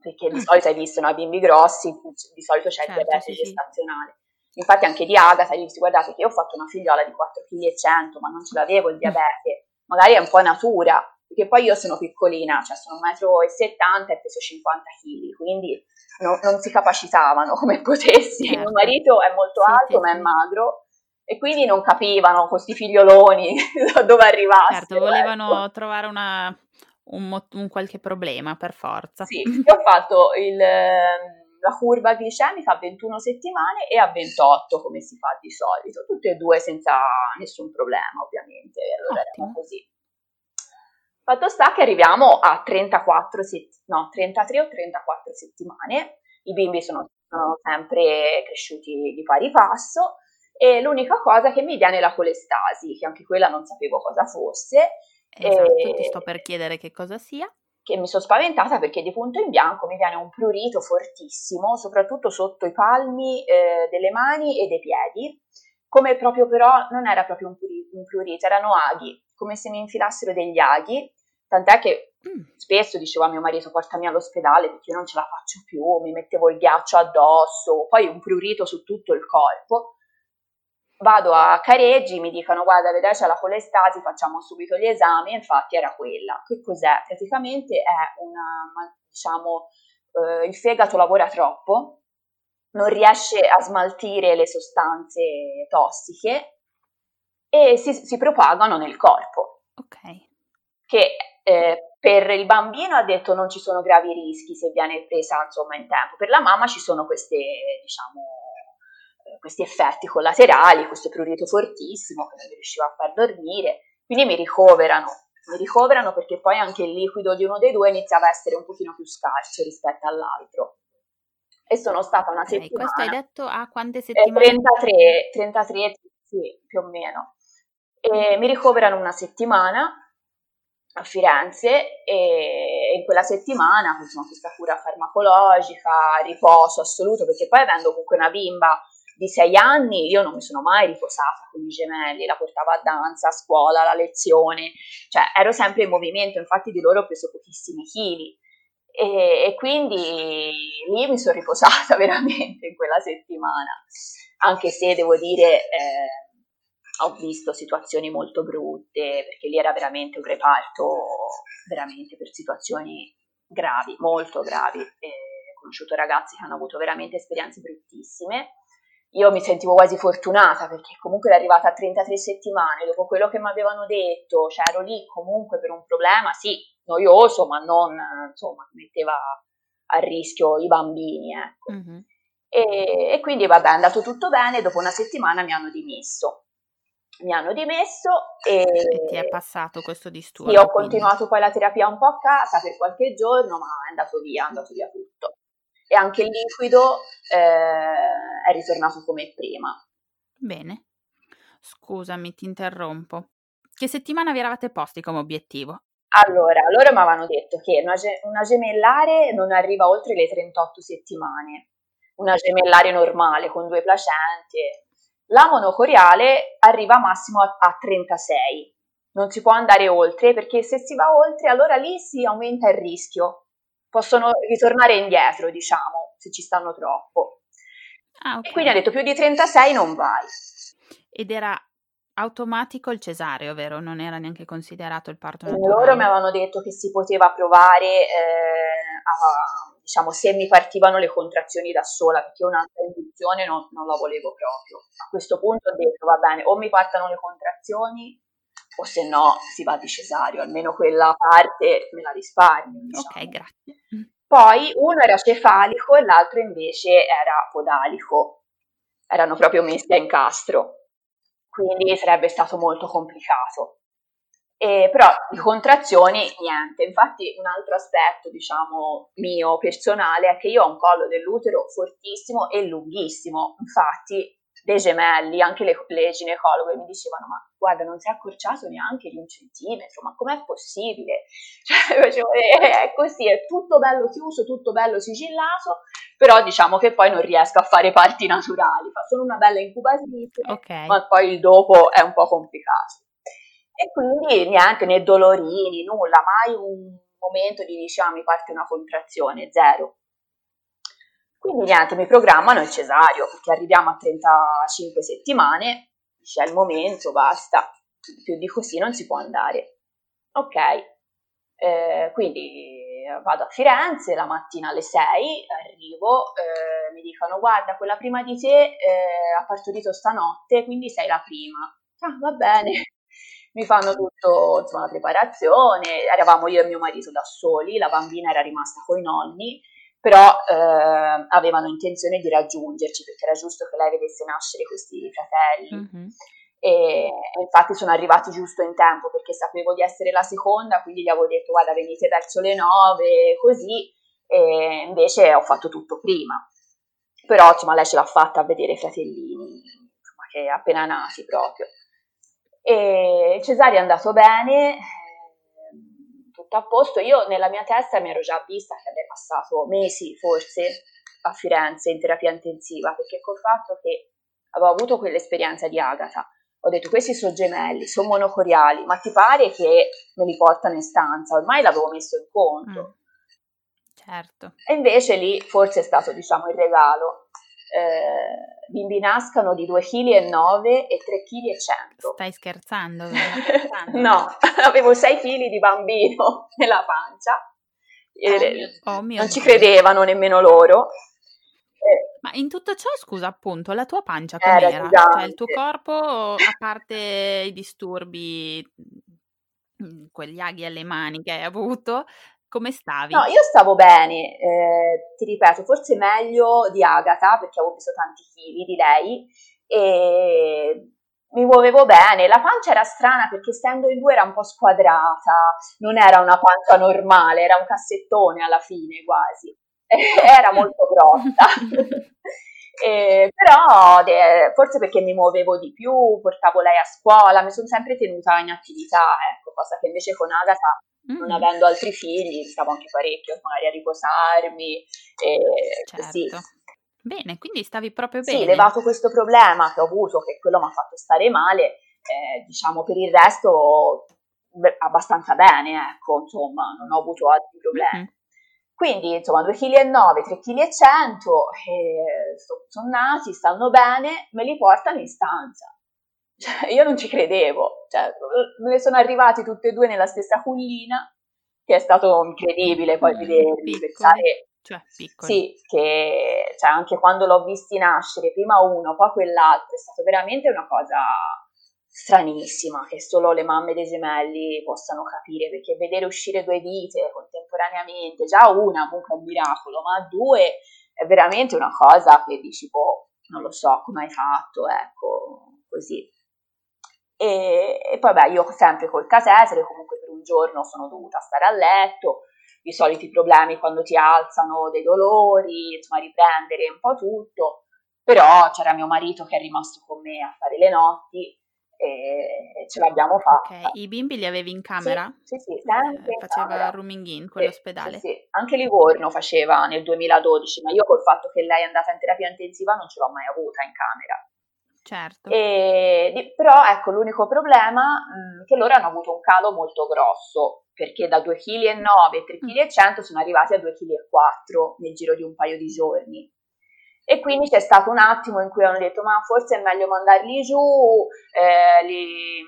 perché di solito hai visto no, bimbi grossi, di solito c'è certo, il diabete sì, gestazionale. Sì. Infatti anche di Agatha gli dissi guardate che io ho fatto una figliola di 4,1 kg, ma non ce l'avevo il mm. diabete, magari è un po' natura, perché poi io sono piccolina, cioè sono 1,70 m e peso 50 kg, quindi no, non si capacitavano come potessi. Certo. Mio marito è molto sì, alto ma è magro e quindi non capivano questi figlioloni da dove arrivassero. Certo, volevano ecco. trovare una, un, un, qualche problema per forza. Sì, ho fatto il, ehm, la curva glicemica a 21 settimane e a 28 come si fa di solito, tutte e due senza nessun problema ovviamente, allora Ottimo. così. Fatto sta che arriviamo a 34 sett- no, 33 o 34 settimane, i bimbi sono, sono sempre cresciuti di pari passo, e l'unica cosa che mi viene è la colestasi, che anche quella non sapevo cosa fosse. Esatto, e... ti sto per chiedere che cosa sia. Che mi sono spaventata perché di punto in bianco mi viene un prurito fortissimo, soprattutto sotto i palmi eh, delle mani e dei piedi, come proprio però non era proprio un, prurito, un prurito erano aghi, come se mi infilassero degli aghi, tant'è che mm. spesso dicevo a mio marito portami all'ospedale perché io non ce la faccio più, mi mettevo il ghiaccio addosso, poi un prurito su tutto il corpo vado a Careggi, mi dicono guarda, vedrai c'è la colestasi, facciamo subito gli esami, infatti era quella. Che cos'è? Praticamente è una, diciamo, eh, il fegato lavora troppo, non riesce a smaltire le sostanze tossiche e si, si propagano nel corpo. Ok. Che eh, per il bambino ha detto non ci sono gravi rischi se viene presa insomma in tempo, per la mamma ci sono queste, diciamo, questi effetti collaterali, questo prurito fortissimo che non mi riusciva a far dormire, quindi mi ricoverano, mi ricoverano perché poi anche il liquido di uno dei due iniziava a essere un pochino più scarso rispetto all'altro. E sono stata una okay, settimana. Questo hai detto a quante settimane? 33, 33 sì, più o meno. E mi ricoverano una settimana a Firenze e in quella settimana insomma, questa cura farmacologica, riposo assoluto, perché poi avendo comunque una bimba di sei anni io non mi sono mai riposata con i gemelli, la portavo a danza, a scuola, alla lezione, cioè ero sempre in movimento, infatti di loro ho preso pochissimi chili e, e quindi lì mi sono riposata veramente in quella settimana, anche se devo dire... Eh, ho visto situazioni molto brutte, perché lì era veramente un reparto veramente per situazioni gravi, molto gravi. E ho conosciuto ragazzi che hanno avuto veramente esperienze bruttissime. Io mi sentivo quasi fortunata perché comunque ero arrivata a 33 settimane, dopo quello che mi avevano detto, cioè ero lì comunque per un problema, sì, noioso, ma non, insomma, metteva a rischio i bambini, ecco. Mm-hmm. E, e, quindi vabbè, è andato tutto bene, dopo una settimana mi hanno dimesso mi hanno dimesso e, e ti è passato questo disturbo. Sì, ho quindi. continuato poi la terapia un po' a casa per qualche giorno, ma è andato via, è andato via tutto. E anche il liquido eh, è ritornato come prima. Bene. Scusami, ti interrompo. Che settimana vi eravate posti come obiettivo? Allora, loro mi avevano detto che una, una gemellare non arriva oltre le 38 settimane, una gemellare normale con due placente la monocoriale arriva massimo a, a 36, non si può andare oltre perché se si va oltre allora lì si aumenta il rischio, possono ritornare indietro diciamo se ci stanno troppo. Ah, okay. E quindi ha detto più di 36 non vai. Ed era automatico il cesareo, vero? Non era neanche considerato il parto naturale? Loro mi avevano detto che si poteva provare eh, a diciamo, se mi partivano le contrazioni da sola, perché un'altra induzione non, non la volevo proprio. A questo punto ho detto, va bene, o mi partono le contrazioni, o se no si va di cesario, almeno quella parte me la risparmio. Diciamo. Ok, grazie. Poi uno era cefalico e l'altro invece era podalico, erano proprio messi a incastro, quindi sarebbe stato molto complicato. Eh, però di contrazioni niente, infatti un altro aspetto diciamo mio personale è che io ho un collo dell'utero fortissimo e lunghissimo, infatti dei gemelli, anche le, le ginecologhe mi dicevano ma guarda non si è accorciato neanche di un centimetro, ma com'è possibile? Cioè, facevo, eh, è così, è tutto bello chiuso, tutto bello sigillato, però diciamo che poi non riesco a fare parti naturali, fa solo una bella incubatrice, okay. ma poi il dopo è un po' complicato. E quindi niente, né dolorini, nulla, mai un momento di diciamo mi parte una contrazione, zero. Quindi niente, mi programmano il cesario perché arriviamo a 35 settimane, c'è il momento, basta, più di così non si può andare. Ok, eh, quindi vado a Firenze la mattina alle 6, arrivo, eh, mi dicono guarda quella prima di te eh, ha partorito stanotte, quindi sei la prima. Ah, va bene, mi fanno tutto, insomma, la preparazione, eravamo io e mio marito da soli, la bambina era rimasta con i nonni, però eh, avevano intenzione di raggiungerci perché era giusto che lei vedesse nascere questi fratelli. Mm-hmm. E, infatti sono arrivati giusto in tempo perché sapevo di essere la seconda, quindi gli avevo detto guarda venite verso le nove, così, e invece ho fatto tutto prima. Però insomma lei ce l'ha fatta a vedere i fratellini, insomma, che appena nati proprio. E Cesare è andato bene, tutto a posto. Io nella mia testa mi ero già vista che avrei passato mesi forse a Firenze in terapia intensiva, perché col fatto che avevo avuto quell'esperienza di Agata, ho detto questi sono gemelli, sono monocoriali, ma ti pare che me li portano in stanza? Ormai l'avevo messo in conto. Mm, certo. E invece lì forse è stato diciamo il regalo eh, bimbi nascano di 2,9 kg e 3,1 kg. Stai scherzando? no, avevo 6 kg di bambino nella pancia. Oh, oh non ci credevano nemmeno loro. Eh, Ma in tutto ciò, scusa, appunto, la tua pancia com'era? Cioè il tuo corpo, a parte i disturbi, mm, quegli aghi alle mani che hai avuto, come stavi? No, io stavo bene, eh, ti ripeto, forse meglio di Agata perché avevo preso tanti chili di lei e mi muovevo bene. La pancia era strana perché essendo in due era un po' squadrata, non era una pancia normale, era un cassettone alla fine quasi, era molto grossa. E, però de, forse perché mi muovevo di più, portavo lei a scuola, mi sono sempre tenuta in attività, ecco, cosa che invece con Agatha, mm-hmm. non avendo altri figli, stavo anche parecchio magari a riposarmi e certo. così. Bene, quindi stavi proprio bene. Sì, levato questo problema che ho avuto, che quello mi ha fatto stare male, eh, diciamo per il resto beh, abbastanza bene, ecco, insomma, non ho avuto altri problemi. Mm-hmm. Quindi, insomma, 2,9 kg, 3,1 kg, sono nati, stanno bene, me li portano in stanza. Cioè, io non ci credevo, cioè, me ne sono arrivati tutti e due nella stessa cullina, che è stato incredibile poi mm, vederli, pensare... Cioè. Sì, che cioè, anche quando l'ho visti nascere, prima uno, poi quell'altro, è stato veramente una cosa stranissima che solo le mamme dei gemelli possano capire, perché vedere uscire due vite contemporaneamente, già una comunque è un miracolo, ma due è veramente una cosa che dici, boh, non lo so come hai fatto, ecco, così. E, e poi beh, io sempre col catetere, comunque per un giorno sono dovuta stare a letto, i soliti problemi quando ti alzano, dei dolori, insomma riprendere un po' tutto, però c'era mio marito che è rimasto con me a fare le notti e ce l'abbiamo fatta. Ok, i bimbi li avevi in camera? Sì, sì, sì sempre eh, Faceva camera. rooming in quell'ospedale? Sì, sì, anche Livorno faceva nel 2012, ma io col fatto che lei è andata in terapia intensiva non ce l'ho mai avuta in camera. Certo. E, però ecco, l'unico problema è che loro hanno avuto un calo molto grosso, perché da 2,9 kg e 3,1 kg sono arrivati a 2,4 kg nel giro di un paio di giorni. E quindi c'è stato un attimo in cui hanno detto ma forse è meglio mandarli giù, eh, li,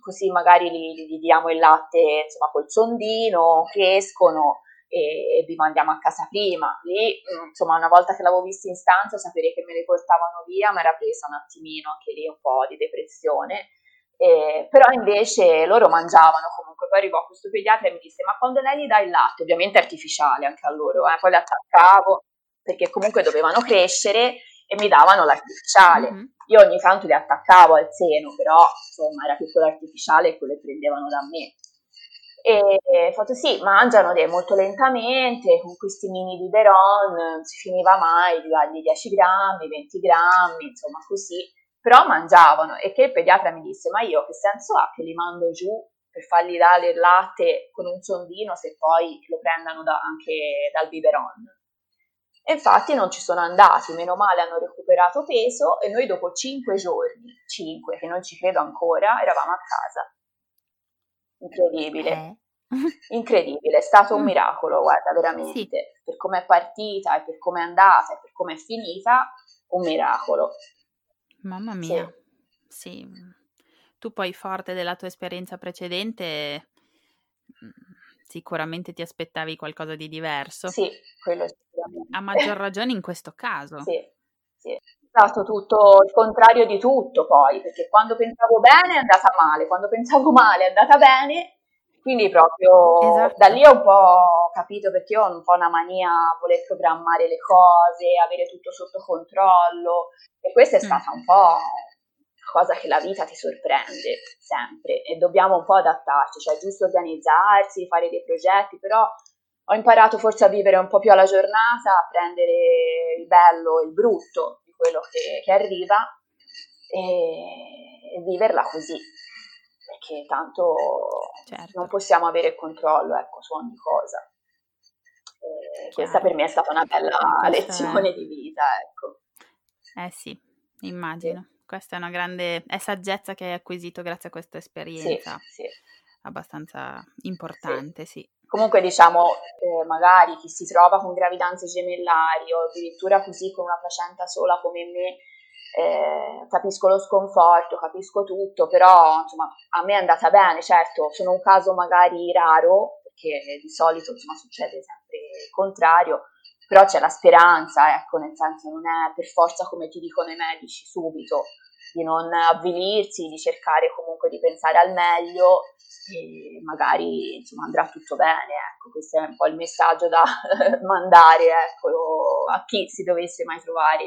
così magari gli, diamo il latte insomma, col sondino, crescono e, e, vi mandiamo a casa prima. Lì, insomma, una volta che l'avevo vista in stanza, sapere che me le portavano via mi era presa un attimino anche lì un po' di depressione. Eh, però invece loro mangiavano comunque, poi arrivò questo pediatra e mi disse ma quando lei gli dà il latte, ovviamente artificiale anche a loro, eh, poi le attaccavo, perché comunque dovevano crescere e mi davano l'artificiale. Mm-hmm. Io ogni tanto li attaccavo al seno, però insomma era tutto l'artificiale e quello prendevano da me. E fatto sì, mangiano molto lentamente, con questi mini biberon, non si finiva mai di dargli 10 grammi, 20 grammi, insomma così, però mangiavano e che il pediatra mi disse, ma io che senso ha che li mando giù per fargli dare il latte con un sondino se poi lo prendano da, anche dal biberon? E infatti non ci sono andati, meno male hanno recuperato peso e noi dopo cinque giorni, cinque, che non ci credo ancora, eravamo a casa. Incredibile. Eh. Incredibile, è stato un mm. miracolo, guarda, veramente. Sì. Per come è partita e per come è andata e per come è finita, un miracolo. Mamma mia. Sì. sì. Tu poi forte della tua esperienza precedente sicuramente ti aspettavi qualcosa di diverso. Sì, quello sicuramente. A maggior ragione in questo caso. Sì, sì. È stato tutto il contrario di tutto poi, perché quando pensavo bene è andata male, quando pensavo male è andata bene, quindi proprio esatto. da lì ho un po' capito perché io ho un po' una mania a voler programmare le cose, avere tutto sotto controllo e questa è mm. stata mm. un po' cosa che la vita ti sorprende sempre e dobbiamo un po' adattarci, cioè è giusto organizzarsi, fare dei progetti, però ho imparato forse a vivere un po' più alla giornata, a prendere il bello e il brutto di quello che, che arriva e, e, viverla così, perché tanto certo. non possiamo avere il controllo ecco, su ogni cosa. E questa per me è stata una bella lezione di vita. Ecco. Eh sì, immagino. Questa è una grande è saggezza che hai acquisito grazie a questa esperienza. Sì, sì. Abbastanza importante, sì. sì. Comunque diciamo, eh, magari chi si trova con gravidanze gemellari o addirittura così con una placenta sola come me, eh, capisco lo sconforto, capisco tutto, però insomma a me è andata bene, certo sono un caso magari raro, perché di solito insomma succede sempre il contrario, però c'è la speranza, ecco, nel senso non è per forza come ti dicono i medici subito, di non avvilirsi, di cercare comunque di pensare al meglio e magari insomma andrà tutto bene, ecco, questo è un po' il messaggio da mandare ecco, a chi si dovesse mai trovare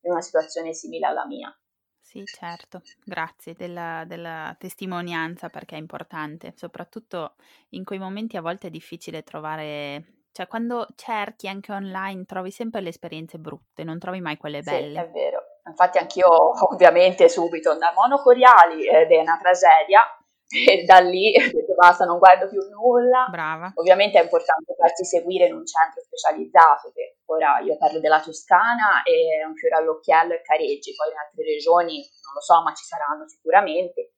in una situazione simile alla mia. Sì, certo, grazie della, della, testimonianza perché è importante, soprattutto in quei momenti a volte è difficile trovare Cioè, quando cerchi anche online trovi sempre le esperienze brutte, non trovi mai quelle Sì, belle. è vero. Infatti anch'io ovviamente subito da monocoriali ed è una tragedia e da lì ho detto basta, non guardo più nulla. Brava. Ovviamente è importante farsi seguire in un centro specializzato, che ora io parlo della Toscana e un fiore all'occhiello e Careggi, poi in altre regioni non lo so, ma ci saranno sicuramente.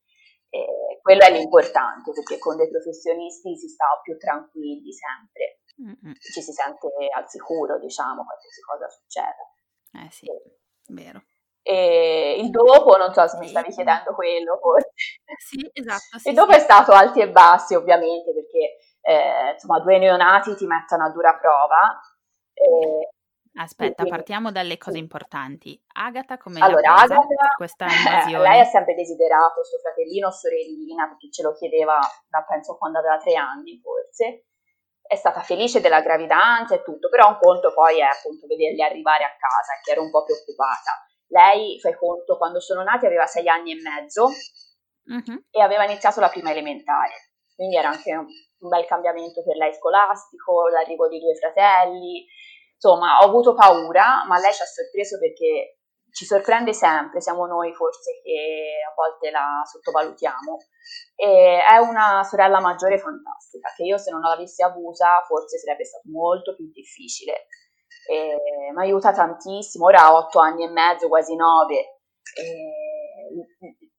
E quello è l'importante perché con dei professionisti si sta più tranquilli sempre, Mm-mm. ci si sente al sicuro, diciamo, qualsiasi cosa succeda. Eh sì, vero. E il dopo, non so se mi Sì. stavi chiedendo quello, forse. Sì, esatto. Sì, Il dopo sì. è stato alti e bassi, ovviamente, perché eh, insomma due neonati ti mettono a dura prova. E, Aspetta, quindi- partiamo dalle cose importanti. Agata come Allora, Agata, questa invasione? lei ha sempre desiderato suo fratellino o sorellina, perché ce lo chiedeva da penso quando aveva tre anni forse. È stata felice della gravidanza e tutto, però un conto poi è appunto vederli arrivare a casa, che era un po' preoccupata. Lei, fai conto, quando sono nati aveva sei anni e mezzo Mhm. e aveva iniziato la prima elementare, quindi era anche un, un bel cambiamento per lei scolastico, l'arrivo di due fratelli, insomma ho avuto paura, ma lei ci ha sorpreso perché ci sorprende sempre, siamo noi forse che a volte la sottovalutiamo, e è una sorella maggiore fantastica, che io se non l'avessi avuta forse sarebbe stato molto più difficile, mi aiuta tantissimo, ora ha otto anni e mezzo, quasi nove, e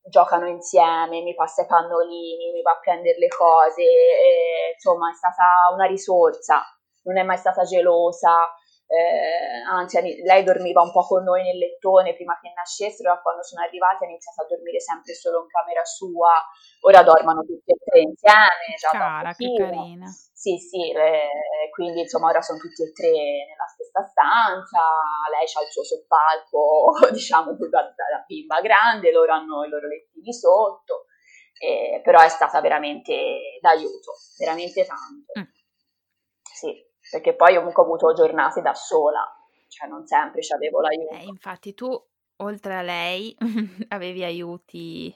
giocano insieme, mi passa i pannolini, mi va a prendere le cose, e, insomma è stata una risorsa, non è mai stata gelosa, eh, anzi lei dormiva un po' con noi nel lettone prima che nascessero, e quando sono arrivati ha iniziato a dormire sempre solo in camera sua, ora dormono tutti e tre insieme, da Cara, che carina. Sì, sì, eh, quindi insomma ora sono tutti e tre nella stessa stanza, lei ha il suo soppalco, diciamo, da, da- da bimba grande, loro hanno i loro lettini sotto, eh, però è stata veramente d'aiuto, veramente tanto. Mm. Sì, perché poi comunque ho avuto giornate da sola, cioè non sempre avevo l'aiuto. Eh, infatti tu, oltre a lei, avevi aiuti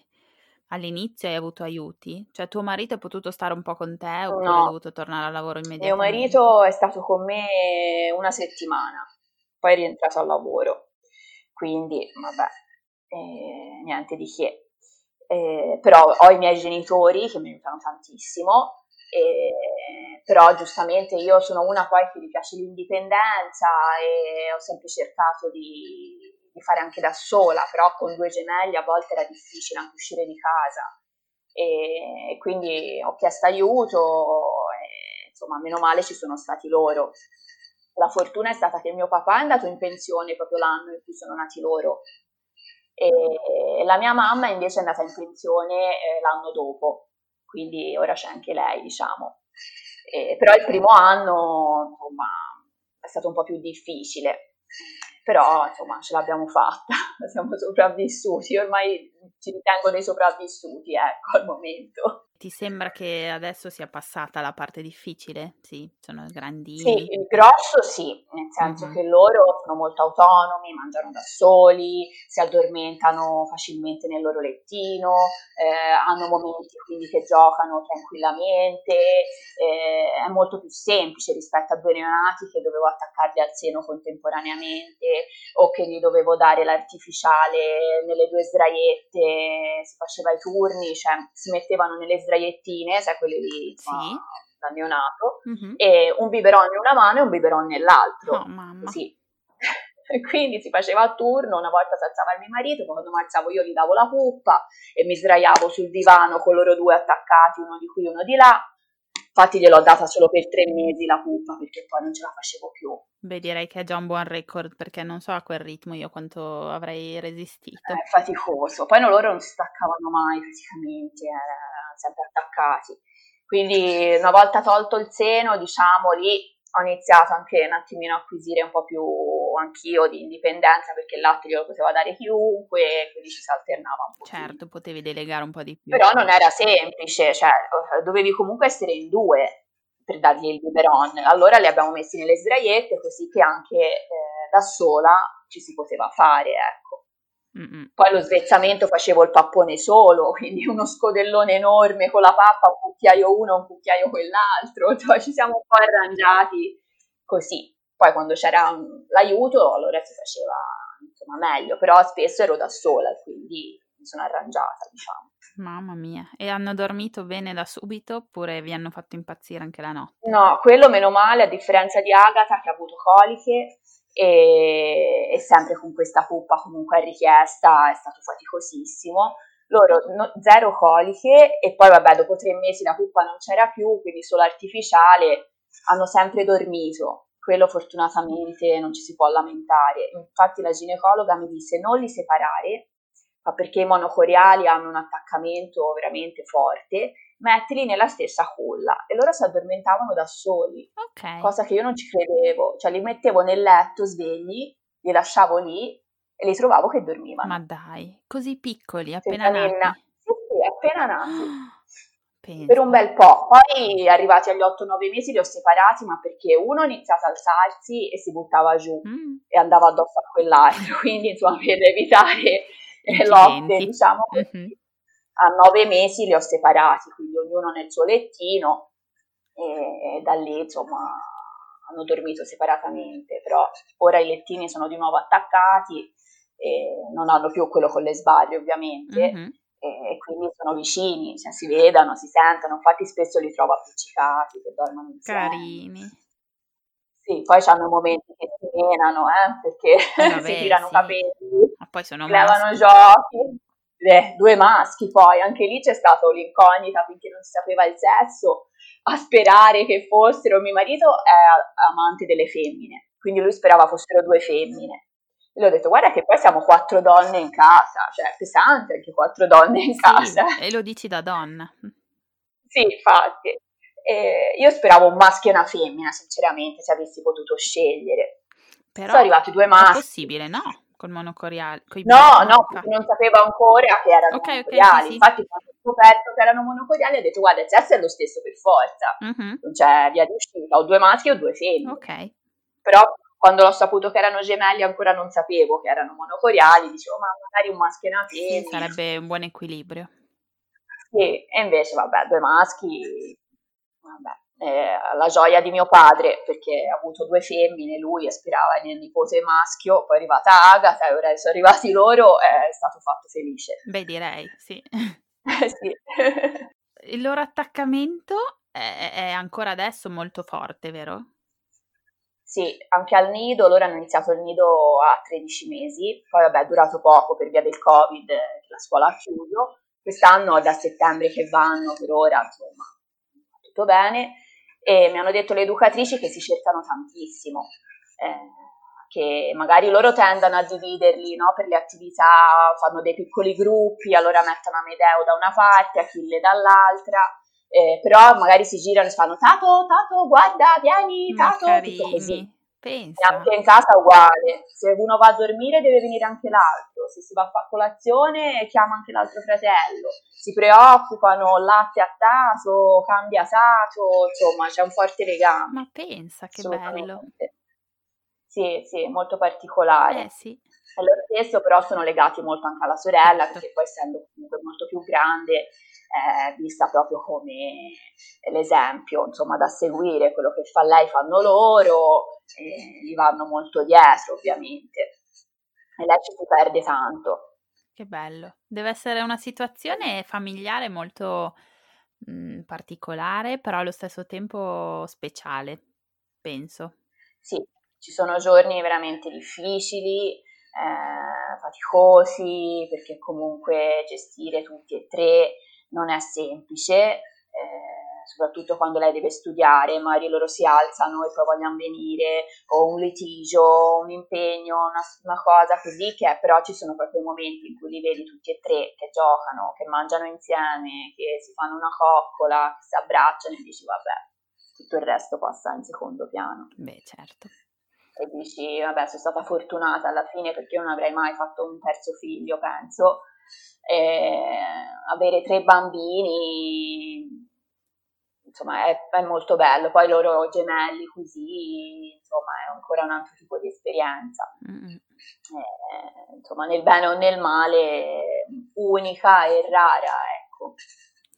all'inizio, hai avuto aiuti? Cioè tuo marito è potuto stare un po' con te oppure No. è dovuto tornare al lavoro Mio immediatamente? marito è stato con me una settimana, poi è rientrato al lavoro, quindi vabbè, eh, niente di che. Eh, però ho i miei genitori che mi aiutano tantissimo, eh, però giustamente io sono una poi che gli piace l'indipendenza e ho sempre cercato di, di fare anche da sola, però con due gemelli a volte era difficile anche uscire di casa e quindi ho chiesto aiuto e insomma meno male ci sono stati loro. La fortuna è stata che mio papà è andato in pensione proprio l'anno in cui sono nati loro e la mia mamma invece è andata in pensione eh, l'anno dopo, quindi ora c'è anche lei, diciamo. Eh, però il primo anno, insomma, è stato un po' più difficile, però insomma ce l'abbiamo fatta, siamo sopravvissuti, ormai ci ritengo dei sopravvissuti, ecco, al momento. Ti sembra che adesso sia passata la parte difficile? Sì, sono grandini. Sì, il grosso sì, nel senso Mhm. che loro sono molto autonomi, mangiano da soli, si addormentano facilmente nel loro lettino, eh, hanno momenti quindi che giocano tranquillamente, eh, è molto più semplice rispetto a due neonati che dovevo attaccarli al seno contemporaneamente o che gli dovevo dare l'artificiale nelle due sdraiette, si faceva i turni, cioè si mettevano nelle sdraiettine, sai quelle lì Sì. da neonato, Mhm. e un biberon in una mano e un biberon nell'altro. Oh, mamma. Sì. E quindi si faceva a turno, una volta si alzava il mio marito, quando mi alzavo io gli davo la puppa e mi sdraiavo sul divano con loro due attaccati, uno di qui, uno di là. Infatti gliel'ho data solo per tre mesi la puppa perché poi non ce la facevo più. Beh, direi che è già un buon record perché non so a quel ritmo io quanto avrei resistito. È faticoso. Poi loro non si staccavano mai praticamente, erano sempre attaccati. Quindi una volta tolto il seno, diciamo, lì ho iniziato anche un attimino a acquisire un po' più anch'io di indipendenza perché il latte glielo poteva dare chiunque, quindi ci si alternava un po'. Certo, potevi delegare un po' di più. Però non era semplice, cioè eh, dovevi comunque essere in due per dargli il biberon. Allora li abbiamo messi nelle sdraiette così che anche eh, da sola ci si poteva fare, ecco. Mm-mm. Poi lo svezzamento facevo il pappone solo, quindi uno scodellone enorme con la pappa, un cucchiaio uno, un cucchiaio quell'altro, cioè ci siamo un po' arrangiati così. Poi quando c'era l'aiuto allora si faceva insomma meglio, però spesso ero da sola quindi mi sono arrangiata, diciamo. Mamma mia, e hanno dormito bene da subito oppure vi hanno fatto impazzire anche la notte? No, quello meno male, a differenza di Agatha che ha avuto coliche e, e sempre con questa puppa comunque a richiesta, è stato faticosissimo. Loro no, zero coliche e poi vabbè dopo tre mesi la puppa non c'era più, quindi solo artificiale, hanno sempre dormito. Quello fortunatamente non ci si può lamentare. Infatti la ginecologa mi disse non li separare ma perché i monocoriali hanno un attaccamento veramente forte, mettili nella stessa culla e loro si addormentavano da soli, okay. cosa che io non ci credevo, cioè li mettevo nel letto svegli, li lasciavo lì e li trovavo che dormivano. Ma dai, così piccoli, appena nati? Sì, sì, appena nati. Pensa. Per un bel po', poi arrivati agli 8-9 mesi li ho separati, ma perché uno ha iniziato a alzarsi e si buttava giù mm. e andava addosso a quell'altro, quindi insomma per evitare lotte, diciamo così. Mm-hmm. A nove mesi li ho separati, quindi ognuno nel suo lettino e da lì insomma hanno dormito separatamente, però ora i lettini sono di nuovo attaccati e non hanno più quello con le sbarre ovviamente mm-hmm. e quindi sono vicini, cioè si vedono, si sentono, infatti spesso li trovo appiccicati che dormono insieme. Carini. Sì, poi hanno momenti che si menano, eh, perché eh, vabbè, si tirano i sì. capelli, Ma poi sono levano maschi. giochi. Eh, due maschi poi, anche lì c'è stata l'incognita finché non si sapeva il sesso, a sperare che fossero, mio marito è amante delle femmine, quindi lui sperava fossero due femmine. E gli ho detto, guarda che poi siamo quattro donne in casa, cioè è pesante anche quattro donne in sì, casa. E lo dici da donna. Sì, infatti. Eh, io speravo un maschio e una femmina, sinceramente, se avessi potuto scegliere. Però Sono arrivati due maschi. È possibile, no? Col monocoriale. No, no, perché non sapevo ancora che erano okay, monocoriali. Okay, sì, Infatti, sì. quando ho scoperto che erano monocoriali, ho detto, guarda, il sesso è lo stesso per forza. Uh-huh. Non c'è via di uscita, o due maschi o due femmine. Ok. Però quando l'ho saputo che erano gemelli ancora non sapevo che erano monocoriali, dicevo, ma magari un maschio e una femmina. Sì, sarebbe un buon equilibrio. Sì, e invece, vabbè, due maschi vabbè, eh, la gioia di mio padre perché ha avuto due femmine, lui aspirava nel nipote maschio, poi è arrivata Agatha e ora sono arrivati loro, è stato fatto felice. Beh, direi, sì. sì. Il loro attaccamento è, è ancora adesso molto forte, vero? Sì, anche al nido, loro hanno iniziato il nido a 13 mesi, poi vabbè è durato poco per via del Covid, la scuola ha chiuso, quest'anno da settembre che vanno per ora, insomma, tutto bene e mi hanno detto le educatrici che si cercano tantissimo, eh, che magari loro tendono a dividerli no, per le attività, fanno dei piccoli gruppi, allora mettono Amedeo da una parte, Achille dall'altra, eh, però magari si girano e fanno Tato, Tato, guarda, vieni, Tato, tutto così. Pensa. E anche in casa uguale, se uno va a dormire deve venire anche l'altro, se si va a fare colazione chiama anche l'altro fratello, si preoccupano, latte a taso, cambia sato, insomma c'è un forte legame. Ma pensa che bello. Sì, sì, molto particolare. Eh sì. E loro stesso però sono legati molto anche alla sorella, certo. perché poi essendo comunque molto più grande è vista proprio come l'esempio insomma da seguire, quello che fa lei fanno loro, e gli vanno molto dietro ovviamente e lei ci si perde tanto. Che bello, deve essere una situazione familiare molto mh, particolare, però allo stesso tempo speciale, penso. Sì, ci sono giorni veramente difficili, eh, faticosi, perché comunque gestire tutti e tre non è semplice, eh, soprattutto quando lei deve studiare, magari loro si alzano e poi vogliono venire, o un litigio, un impegno, una, una cosa così, che però ci sono proprio i momenti in cui li vedi tutti e tre che giocano, che mangiano insieme, che si fanno una coccola, che si abbracciano e dici vabbè, tutto il resto passa in secondo piano. Beh, certo. E dici, vabbè, sono stata fortunata alla fine perché io non avrei mai fatto un terzo figlio, penso, eh, avere tre bambini, insomma, è, è, molto bello. Poi loro gemelli così, insomma, è ancora un altro tipo di esperienza. Mm-hmm. Eh, insomma, nel bene o nel male, unica e rara, ecco.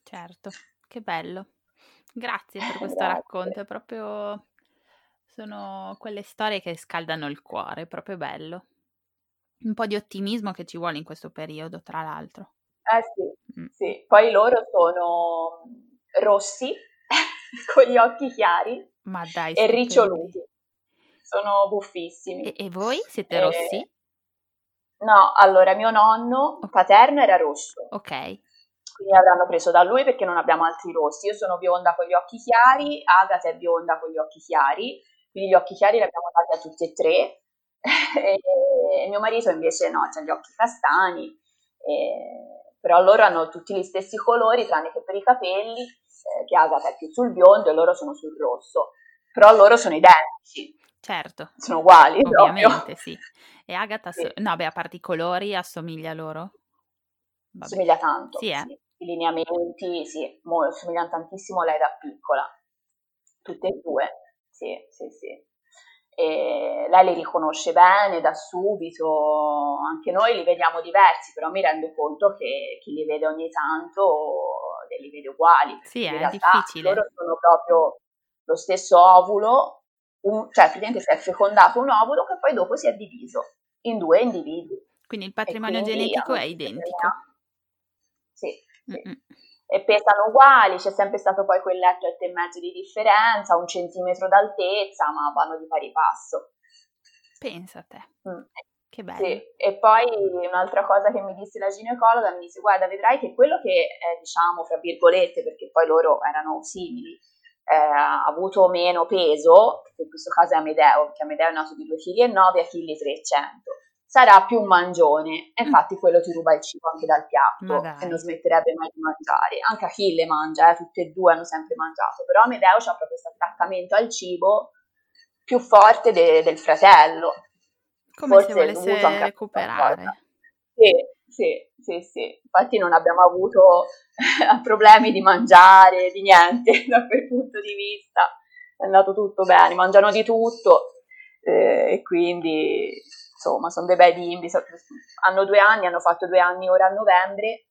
Certo, che bello. Grazie per questo Grazie. racconto, è proprio Sono quelle storie che scaldano il cuore, è proprio bello. Un po' di ottimismo che ci vuole in questo periodo, tra l'altro. Eh sì, mm. sì. Poi loro sono rossi, con gli occhi chiari Ma dai, e riccioluti. Sono buffissimi. E, e voi siete e... rossi? No, allora mio nonno paterno era rosso. Ok. Quindi avranno preso da lui perché non abbiamo altri rossi. Io sono bionda con gli occhi chiari, Agatha è bionda con gli occhi chiari, quindi gli occhi chiari li abbiamo dati a tutti e tre. E mio marito invece no, ha gli occhi castani, e... però loro hanno tutti gli stessi colori tranne che per i capelli, eh, che Agatha è più sul biondo e loro sono sul rosso. Però loro sono identici. Certo. Sono uguali. Ovviamente, proprio. sì. E Agatha, sì. no, beh, a parte i colori, assomiglia a loro? Vabbè. Assomiglia tanto. Sì, eh? sì. I lineamenti, sì, somigliano tantissimo a lei da piccola. Tutte e due, sì, sì, sì. E lei li riconosce bene da subito, anche noi li vediamo diversi, però mi rendo conto che chi li vede ogni tanto li vede uguali. Sì, è difficile. Loro sono proprio lo stesso ovulo, un, cioè praticamente si è fecondato un ovulo che poi dopo si è diviso in due individui. Quindi il patrimonio quindi genetico è identico. Sì, sì. E pesano uguali, c'è sempre stato poi quel letto e mezzo di differenza, un centimetro d'altezza, ma vanno di pari passo. Pensa a te. Mm. Che bello. Sì. E poi un'altra cosa che mi disse la ginecologa, mi disse guarda vedrai che quello che è diciamo fra virgolette, perché poi loro erano simili, eh, ha avuto meno peso, che in questo caso è Amedeo, perché Amedeo è nato di 2,9 kg a 1,3 kg, sarà più un mangione. E mm. infatti quello ti ruba il cibo anche dal piatto e non smetterebbe mai di mangiare. Anche Achille mangia, eh, tutte e due hanno sempre mangiato, però Amedeo ha proprio questo attaccamento al cibo più forte de- del fratello. Come Forse se volesse recuperare. Sì, sì, sì, sì. Infatti non abbiamo avuto problemi di mangiare, di niente da quel punto di vista. È andato tutto bene, mangiano di tutto eh, e quindi insomma sono dei bei bimbi. Hanno due anni, hanno fatto due anni ora a novembre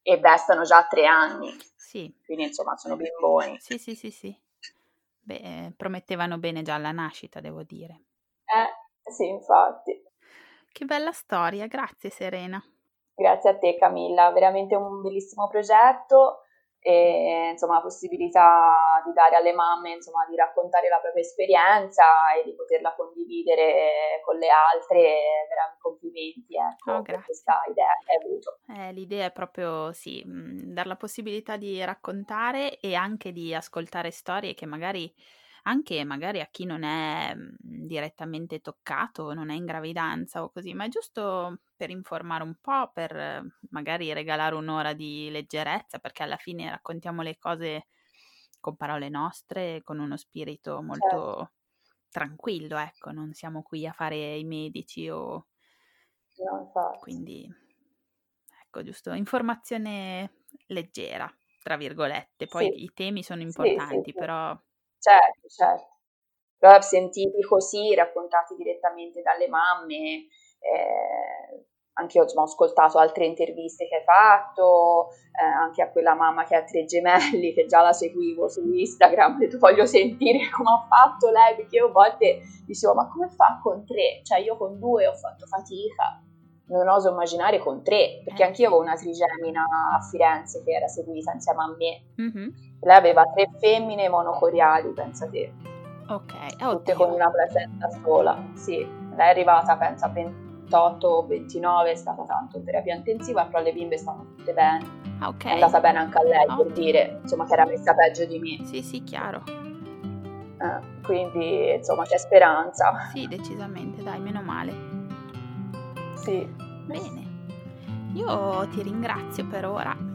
e vestano già tre anni. Sì. Quindi insomma sono bimboni. Sì, sì, sì, sì. Beh, promettevano bene già alla nascita, devo dire. Eh, sì, infatti. Che bella storia, grazie Serena. Grazie a te Camilla, veramente un bellissimo progetto e insomma la possibilità di dare alle mamme insomma di raccontare la propria esperienza e di poterla condividere con le altre veramente complimenti ecco, oh, per questa idea che hai avuto. Eh, l'idea è proprio sì dar la possibilità di raccontare e anche di ascoltare storie che magari anche magari a chi non è mhmm, direttamente toccato, non è in gravidanza o così, ma è giusto per informare un po', per magari regalare un'ora di leggerezza, perché alla fine raccontiamo le cose con parole nostre, con uno spirito molto certo. tranquillo, ecco, non siamo qui a fare i medici o... Quindi, ecco, giusto, informazione leggera, tra virgolette. Poi sì. i temi sono importanti, sì, sì, però Certo, certo. Però sentiti così, raccontati direttamente dalle mamme, eh, anche io ho ascoltato altre interviste che hai fatto, eh, anche a quella mamma che ha tre gemelli, che già la seguivo su Instagram, ho voglio sentire come ha fatto lei, perché io a volte dicevo ma come fa con tre? Cioè io con due ho fatto fatica, non oso immaginare con tre, perché anch'io avevo una trigemina a Firenze che era seguita insieme a me. Mm-hmm. Lei aveva tre femmine monocoriali, pensa te. Ok, oh, tutte con una placenta sola. Sì, lei è arrivata, pensa, a 28 o 29, è stata tanto in terapia intensiva, però le bimbe stanno tutte bene. Ah, ok. È andata bene anche a lei, oh. per dire, insomma, che era messa peggio di me. Sì, sì, chiaro. Eh, quindi, insomma, c'è speranza. Sì, decisamente, dai, meno male. Sì. Bene. Io ti ringrazio per ora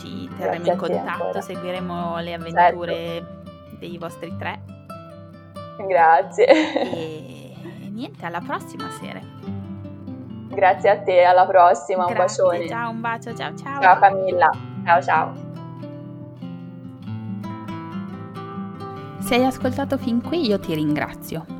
ci terremo in contatto, seguiremo le certo. avventure certo. dei vostri tre. Grazie. E niente, alla prossima sera. Grazie a te, alla prossima, Grazie, un bacione. Ciao, un bacio, ciao ciao. Ciao Camilla, ciao ciao. Se hai ascoltato fin qui io ti ringrazio.